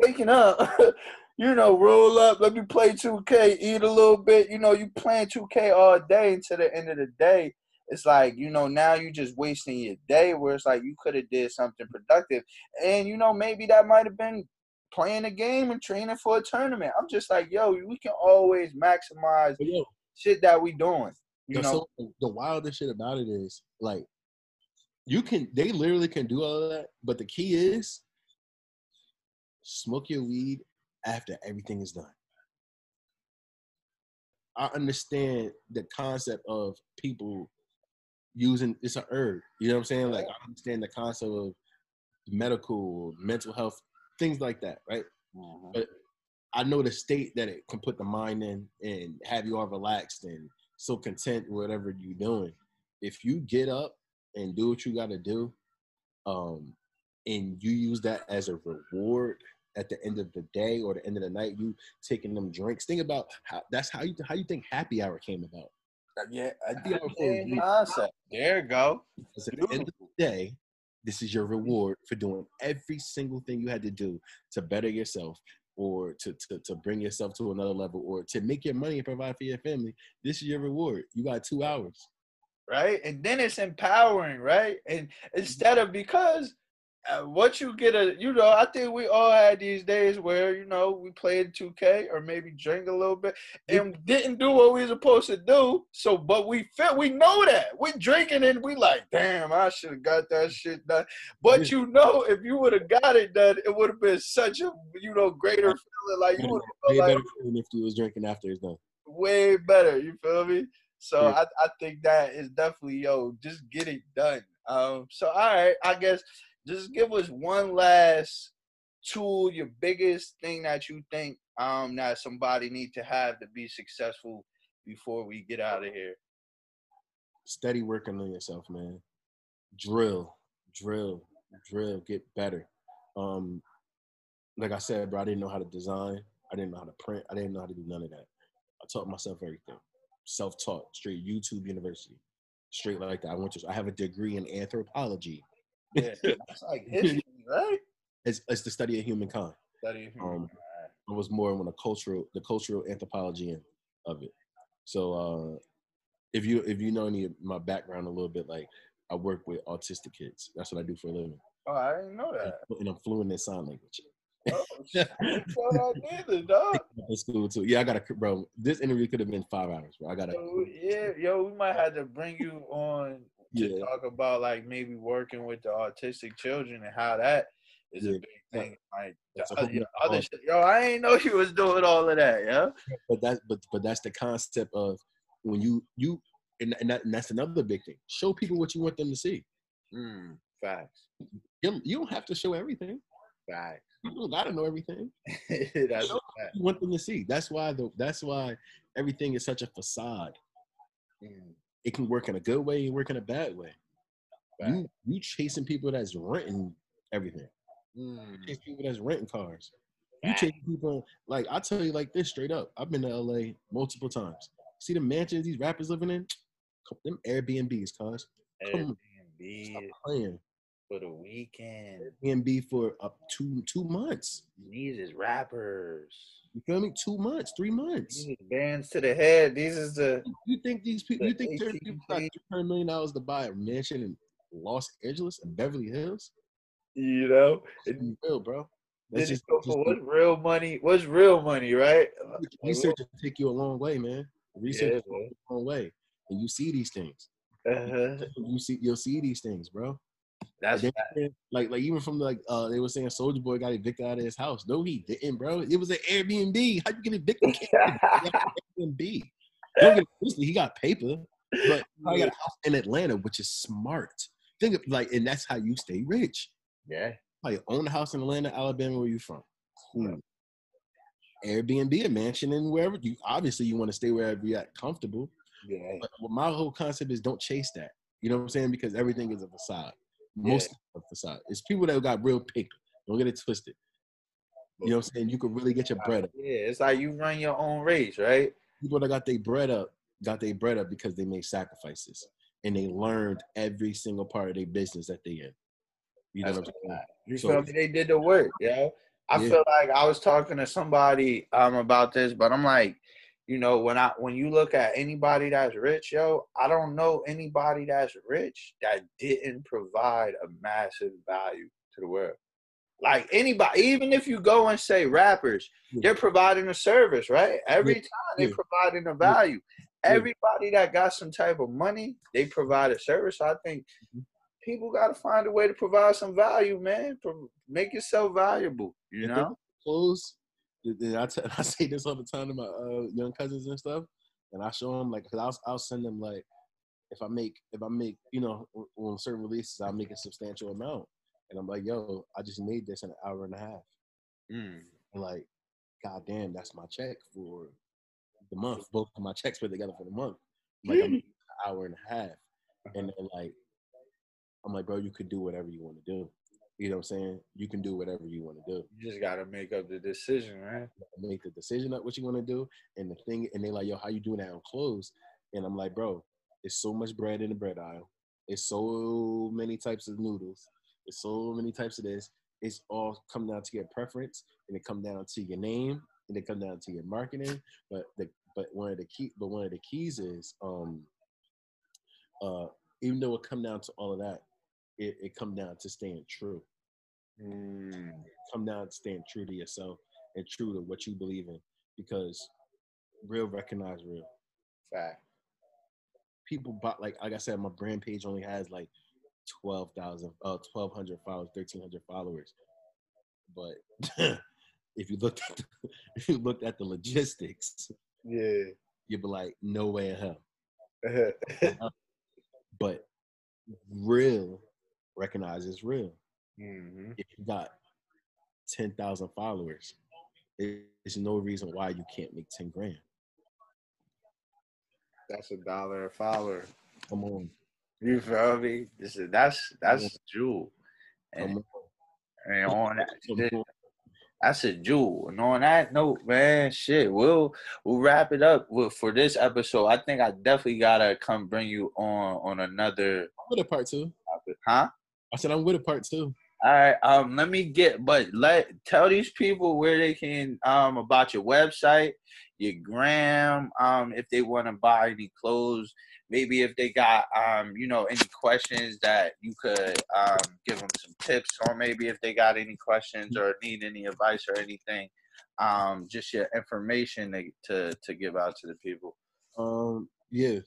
waking up, you know, roll up, let me play 2K, eat a little bit, you know, you playing 2K all day until the end of the day. It's like, you know, now you're just wasting your day where it's like you could have did something productive. And you know, maybe that might have been playing a game and training for a tournament. I'm just like, yo, we can always maximize yo, shit that we doing. You Yo, know, so the wildest shit about it is like you can they literally can do all of that, but the key is smoke your weed after everything is done. I understand the concept of people using it's an herb. You know what I'm saying? Like I understand the concept of medical, mental health, things like that, right? Mhm. But I know the state that it can put the mind in and have you all relaxed and so content with whatever you're doing. If you get up and do what you got to do, um, and you use that as a reward at the end of the day or the end of the night, you taking them drinks. Think about how that's how you how you think happy hour came about. Yeah, I Yeah, did okay. concept. There you go. Because at the end of the day, this is your reward for doing every single thing you had to do to better yourself or to, to, to bring yourself to another level or to make your money and provide for your family. This is your reward. You got two hours. right? And then it's empowering, right? And instead of because once you get a, you know, I think we all had these days where you know we played 2K or maybe drink a little bit and didn't do what we were supposed to do. So, but we feel we know that we drinking and we like, damn, I should have got that shit done. But you know, if you would have got it done, it would have been such a you know greater feeling. Like you would have felt like if you was drinking after it's done. way better. You feel me? So Yeah. I, I think that is definitely yo, just get it done. Um, so all right, I guess just give us one last tool, your biggest thing that you think um that somebody need to have to be successful before we get out of here. Steady working on yourself, man. Drill, drill, drill, get better. Um, like I said, bro, I didn't know how to design. I didn't know how to print. I didn't know how to do none of that. I taught myself everything. Self-taught, straight YouTube University, straight like that. I went to. I have a degree in anthropology. Yeah, that's like history, right? It's, it's the study of humankind. Study of Um, I was more on the cultural, the cultural anthropology of it. So, uh, if you if you know any of my background a little bit, like I work with autistic kids. That's what I do for a living, oh, I didn't know that. and I'm fluent in sign language. Oh, shit. I didn't know that neither, dog. Cool too. Yeah, I got to, bro. This interview could have been five hours, bro. I got to. Yeah, yo, we might have to bring you on to Yeah. talk about like maybe working with the autistic children and how that is a big thing. Like the That's a other, other shit. Yo, I ain't know you was doing all of that, yeah. But that's but but that's the concept of when you you and, and, that, and that's another big thing. Show people what you want them to see. Mm, facts, You, you don't have to show everything. facts. You don't gotta know everything. That's Show. You want them to see. That's why the that's why everything is such a facade. Mm, It can work in a good way and work in a bad way. fact. You you chasing people that's renting everything. Mm, Chasing people that's renting cars. You chasing people like I tell you like this straight up. I've been to LA multiple times. See the mansions these rappers living in? Them Airbnbs, cuz. Come on. Stop playing. For the weekend. Airbnb for up two two months. These is rappers. You feel me? Two months, three months. Bands to the head. These is the You think these people? You think certain people got three hundred million dollars to buy a mansion in Los Angeles and Beverly Hills? you know. Be real, bro. Then That's just, go for what's real money? What's real money, right? research will take you a long way, man. Research Yeah, will take you a long way, and you see these things. Uh-huh. You see, you'll see these things, bro. That's then, like, like even from like uh, they were saying Soulja Boy got evicted out of his house. No, he didn't, bro. It was an Airbnb. How you get evicted? You can't get Airbnb. Get. He got paper, but I got a house in Atlanta, which is smart. Think of like, and that's how you stay rich. yeah. You own a house in Atlanta, Alabama, where you from? Hmm. Airbnb, a mansion, and wherever you obviously you want to stay wherever you're at comfortable. Yeah. But my whole concept is don't chase that. You know what I'm saying? Because everything is a facade. Most of a facade. It's people that got real paper. Don't get it twisted. You know what I'm saying? You can really get your bread up. Yeah, it's like you run your own race, right? People that got their bread up got their bread up because they made sacrifices and they learned every single part of their business that they in. You know That's what I'm saying? You So- feel me? They did the work, yeah. I Yeah. feel like I was talking to somebody um about this, but I'm like, you know, when I when you look at anybody that's rich, yo, I don't know anybody that's rich that didn't provide a massive value to the world. Like anybody, even if you go and say rappers, they're providing a service, right? Every time they Yeah. providing a value. Everybody that got some type of money, they provide a service. I think Mhm. people got to find a way to provide some value, man. Make yourself valuable. You know. clothes. I, t- I say this all the time to my uh, young cousins and stuff, and I show them like, cause I'll I'll send them like, if I make if I make you know on- certain releases I make a substantial amount, and I'm like, yo, I just made this in an hour and a half, Mm. and like, god damn, that's my check for the month. Both of my checks put together for the month, I'm like I'm an hour and a half, and then like, I'm like, bro, you could do whatever you want to do. You know what I'm saying? You can do whatever you want to do. You just got to make up the decision, man. make the decision of what you want to do and the thing and they like yo how you doing that on clothes and i'm like bro there's so much bread in the bread aisle there's so many types of noodles there's so many types of this it's all come down to your preference and it come down to your name and it come down to your marketing but the but one of the key but one of the keys is um uh even though it come down to all of that it, it come down to staying true Mm. come down to staying true to yourself and true to what you believe in because real recognize real Fact. people bought like like i said my brand page only has like 12000 uh 1200 followers 1300 followers but if you looked at the, if you looked at the logistics Yeah. you'd be like no way in hell but real recognizes real hmm if you got 10,000 followers, there's no reason why you can't make 10 grand. That's a dollar a follower. Come on. You feel me? This is, that's that's jewel. Come And, on. and on that. That's a jewel. And on that note, man, shit, we'll we'll wrap it up with, for this episode. I think I definitely gotta come bring you on on another I'm part two. huh? I said I'm with a part two. All right, um, let me get, but let tell these people where they can um about your website, your gram, um, if they want to buy any clothes, maybe if they got um, you know, any questions that you could um give them some tips or maybe if they got any questions or need any advice or anything, um, just your information to to, to give out to the people. Um, yeah.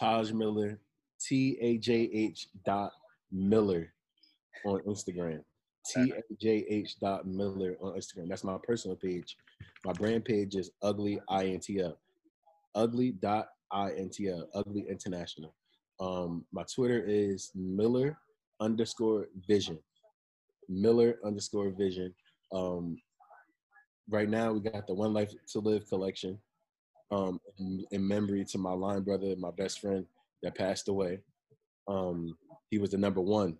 Tajh Miller, T A J H dot Miller on Instagram. T A J H dot Miller on Instagram. That's my personal page. My brand page is ugly INTL. Ugly dot INTL. Ugly International. Um, my Twitter is Miller underscore vision. Miller underscore vision. Um, right now we got the One Life to Live collection. Um, in, in memory to my line brother, my best friend that passed away. Um, he was the number one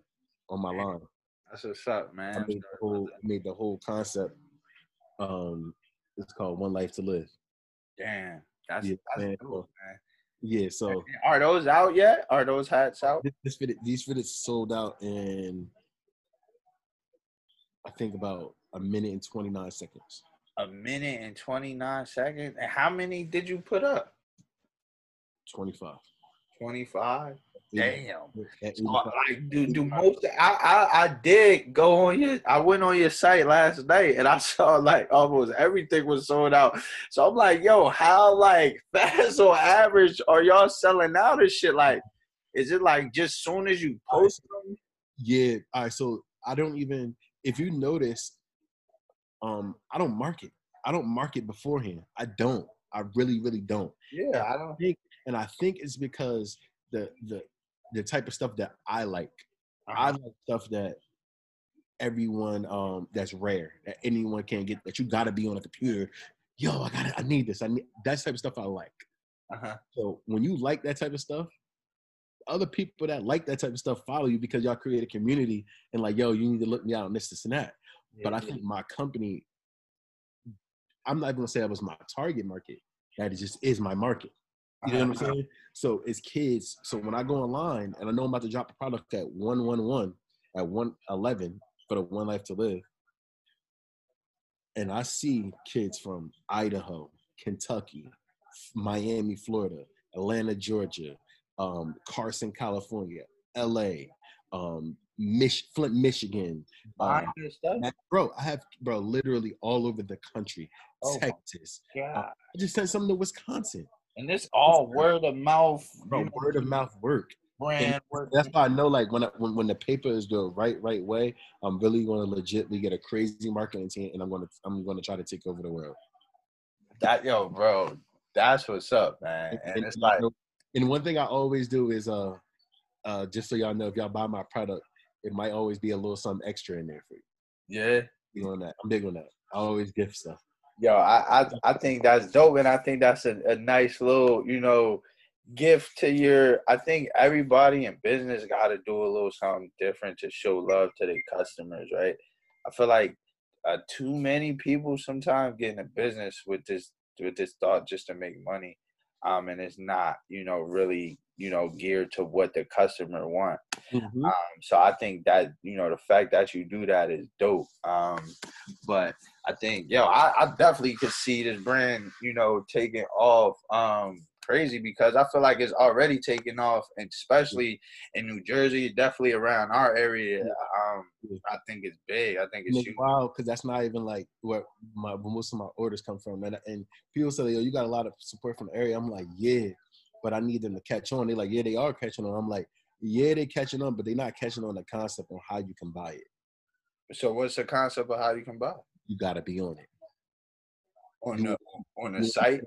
on my line. That's what's up, man. I made the whole made the whole concept. Um, it's called One Life to Live. Damn, that's, Yeah, that's man. dope, man. Yeah, so Are those out yet? Are those hats out? this, this these fitted sold out in I think about a minute and twenty nine seconds. A minute and 29 seconds. And how many did you put up? Twenty five. 25? Damn. So, like, do, do most, I, I, I did go on your, I went on your site last night and I saw like almost everything was sold out. So I'm like, yo, how like fast or average are y'all selling out this shit? Like, is it like just soon as you post them? Yeah. All right. So I don't even if you notice, um, I don't market. I don't market beforehand. I don't. I really, really don't. Yeah, I don't. think, and I think it's because the the the type of stuff that I like. I Uh-huh. like stuff that everyone um that's rare that anyone can get that you got to be on a computer. Yo, I got to I need this. I need that type of stuff. I like. Uh-huh. So when you like that type of stuff, other people that like that type of stuff follow you because y'all create a community and like, yo, you need to look me out on this, this, and that. But I think my company, I'm not gonna say that was my target market. That is just is my market. You know what I'm saying? So it's kids. So when I go online and I know I'm about to drop a product at 111, at 111 for the One Life to Live, and I see kids from Idaho, Kentucky, Miami, Florida, Atlanta, Georgia, um, Carson, California, LA, um, Mich- Flint, Michigan, um, bro, I have bro literally all over the country, Oh Texas. God. I just sent something to Wisconsin. And this all word of mouth. Bro, word of mouth work. brand. work. That's why I know, like when I, when when the paper is the right right way, I'm really going to legitly get a crazy marketing team, and I'm gonna I'm gonna try to take over the world. That yo, bro, that's what's up, man. And, and it's like, and one thing I always do is uh, uh, just so y'all know, if y'all buy my product, it might always be a little something extra in there for you. Yeah, you on that. I'm big on that. I always gift stuff. Yo, I I, I think that's dope, and I think that's a, a nice little, you know, gift to your. I think everybody in business got to do a little something different to show love to their customers, right? I feel like uh, too many people sometimes get in a business with this with this thought just to make money, um, and it's not, you know, really, you know, geared to what the customer want. Mm-hmm. Um, so I think that you know the fact that you do that is dope. Um, but I think yo, I, I definitely could see this brand, you know, taking off. Um, crazy because I feel like it's already taken off, and especially in New Jersey, definitely around our area. Um, I think it's big. I think it's, it's wild because that's not even like where my where most of my orders come from, and and people say, "Yo, you got a lot of support from the area." I'm like, "Yeah," but I need them to catch on. They're like, "Yeah, they are catching on." I'm like, "Yeah, they're catching on, but they're not catching on the concept on how you can buy it." So, what's the concept of how you can buy? You got to be on it. On the on the site.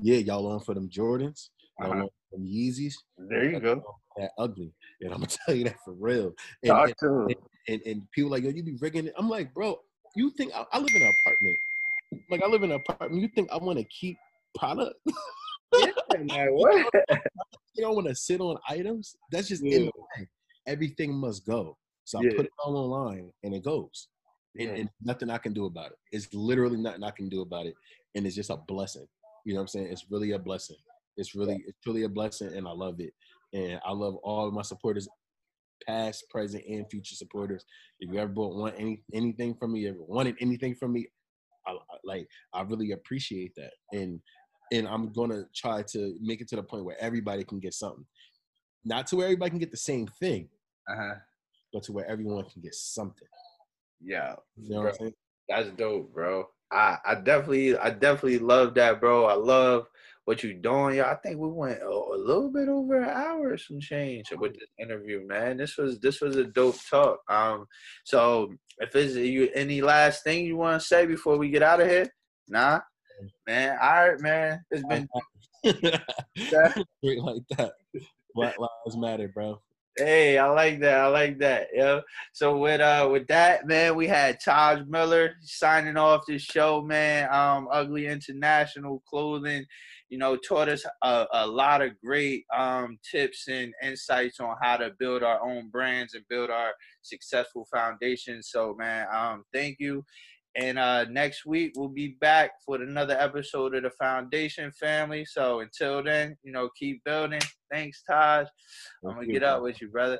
Yeah, y'all on for them Jordans. Y'all uh-huh. on them Yeezys. There you go. That ugly. And I'm gonna tell you that for real. And, and, and, and, and, people like, yo, you be rigging it. I'm like, bro, you think I, I live in an apartment. Like I live in an apartment. You think I want to keep product? yeah, man, what? you don't want to sit on items. That's just yeah. in the way. Everything must go. So I yeah. put it all online and it goes. And, and, nothing I can do about it. It's literally nothing I can do about it. And it's just a blessing. You know what I'm saying? It's really a blessing. It's really, it's truly a blessing, and I love it. And I love all my supporters, past, present, and future supporters. If you ever want any anything from me, ever wanted anything from me, I, like I really appreciate that. And and I'm gonna try to make it to the point where everybody can get something. Not to where everybody can get the same thing, uh-huh. but to where everyone can get something. Yeah, you know bro, That's dope, bro. I I definitely I definitely love that, bro. I love what you're doing. Yeah, I think we went a, a little bit over an hour some change with this interview, man. This was this was a dope talk. Um, so if it's you any last thing you want to say before we get out of here, nah, man. All right, man. It's been like that. Black lives matter, bro. Hey, I like that. I like that. Yeah. So with uh with that, man, we had Tajh Miller signing off this show, man. Um, Ugly International Clothing, you know, taught us a, a lot of great um tips and insights on how to build our own brands and build our successful foundation. So, man, um, thank you. And uh, next week we'll be back for another episode of the Foundation Family. So until then, you know, keep building. Thanks, Tajh. I'm gonna get up with you, brother.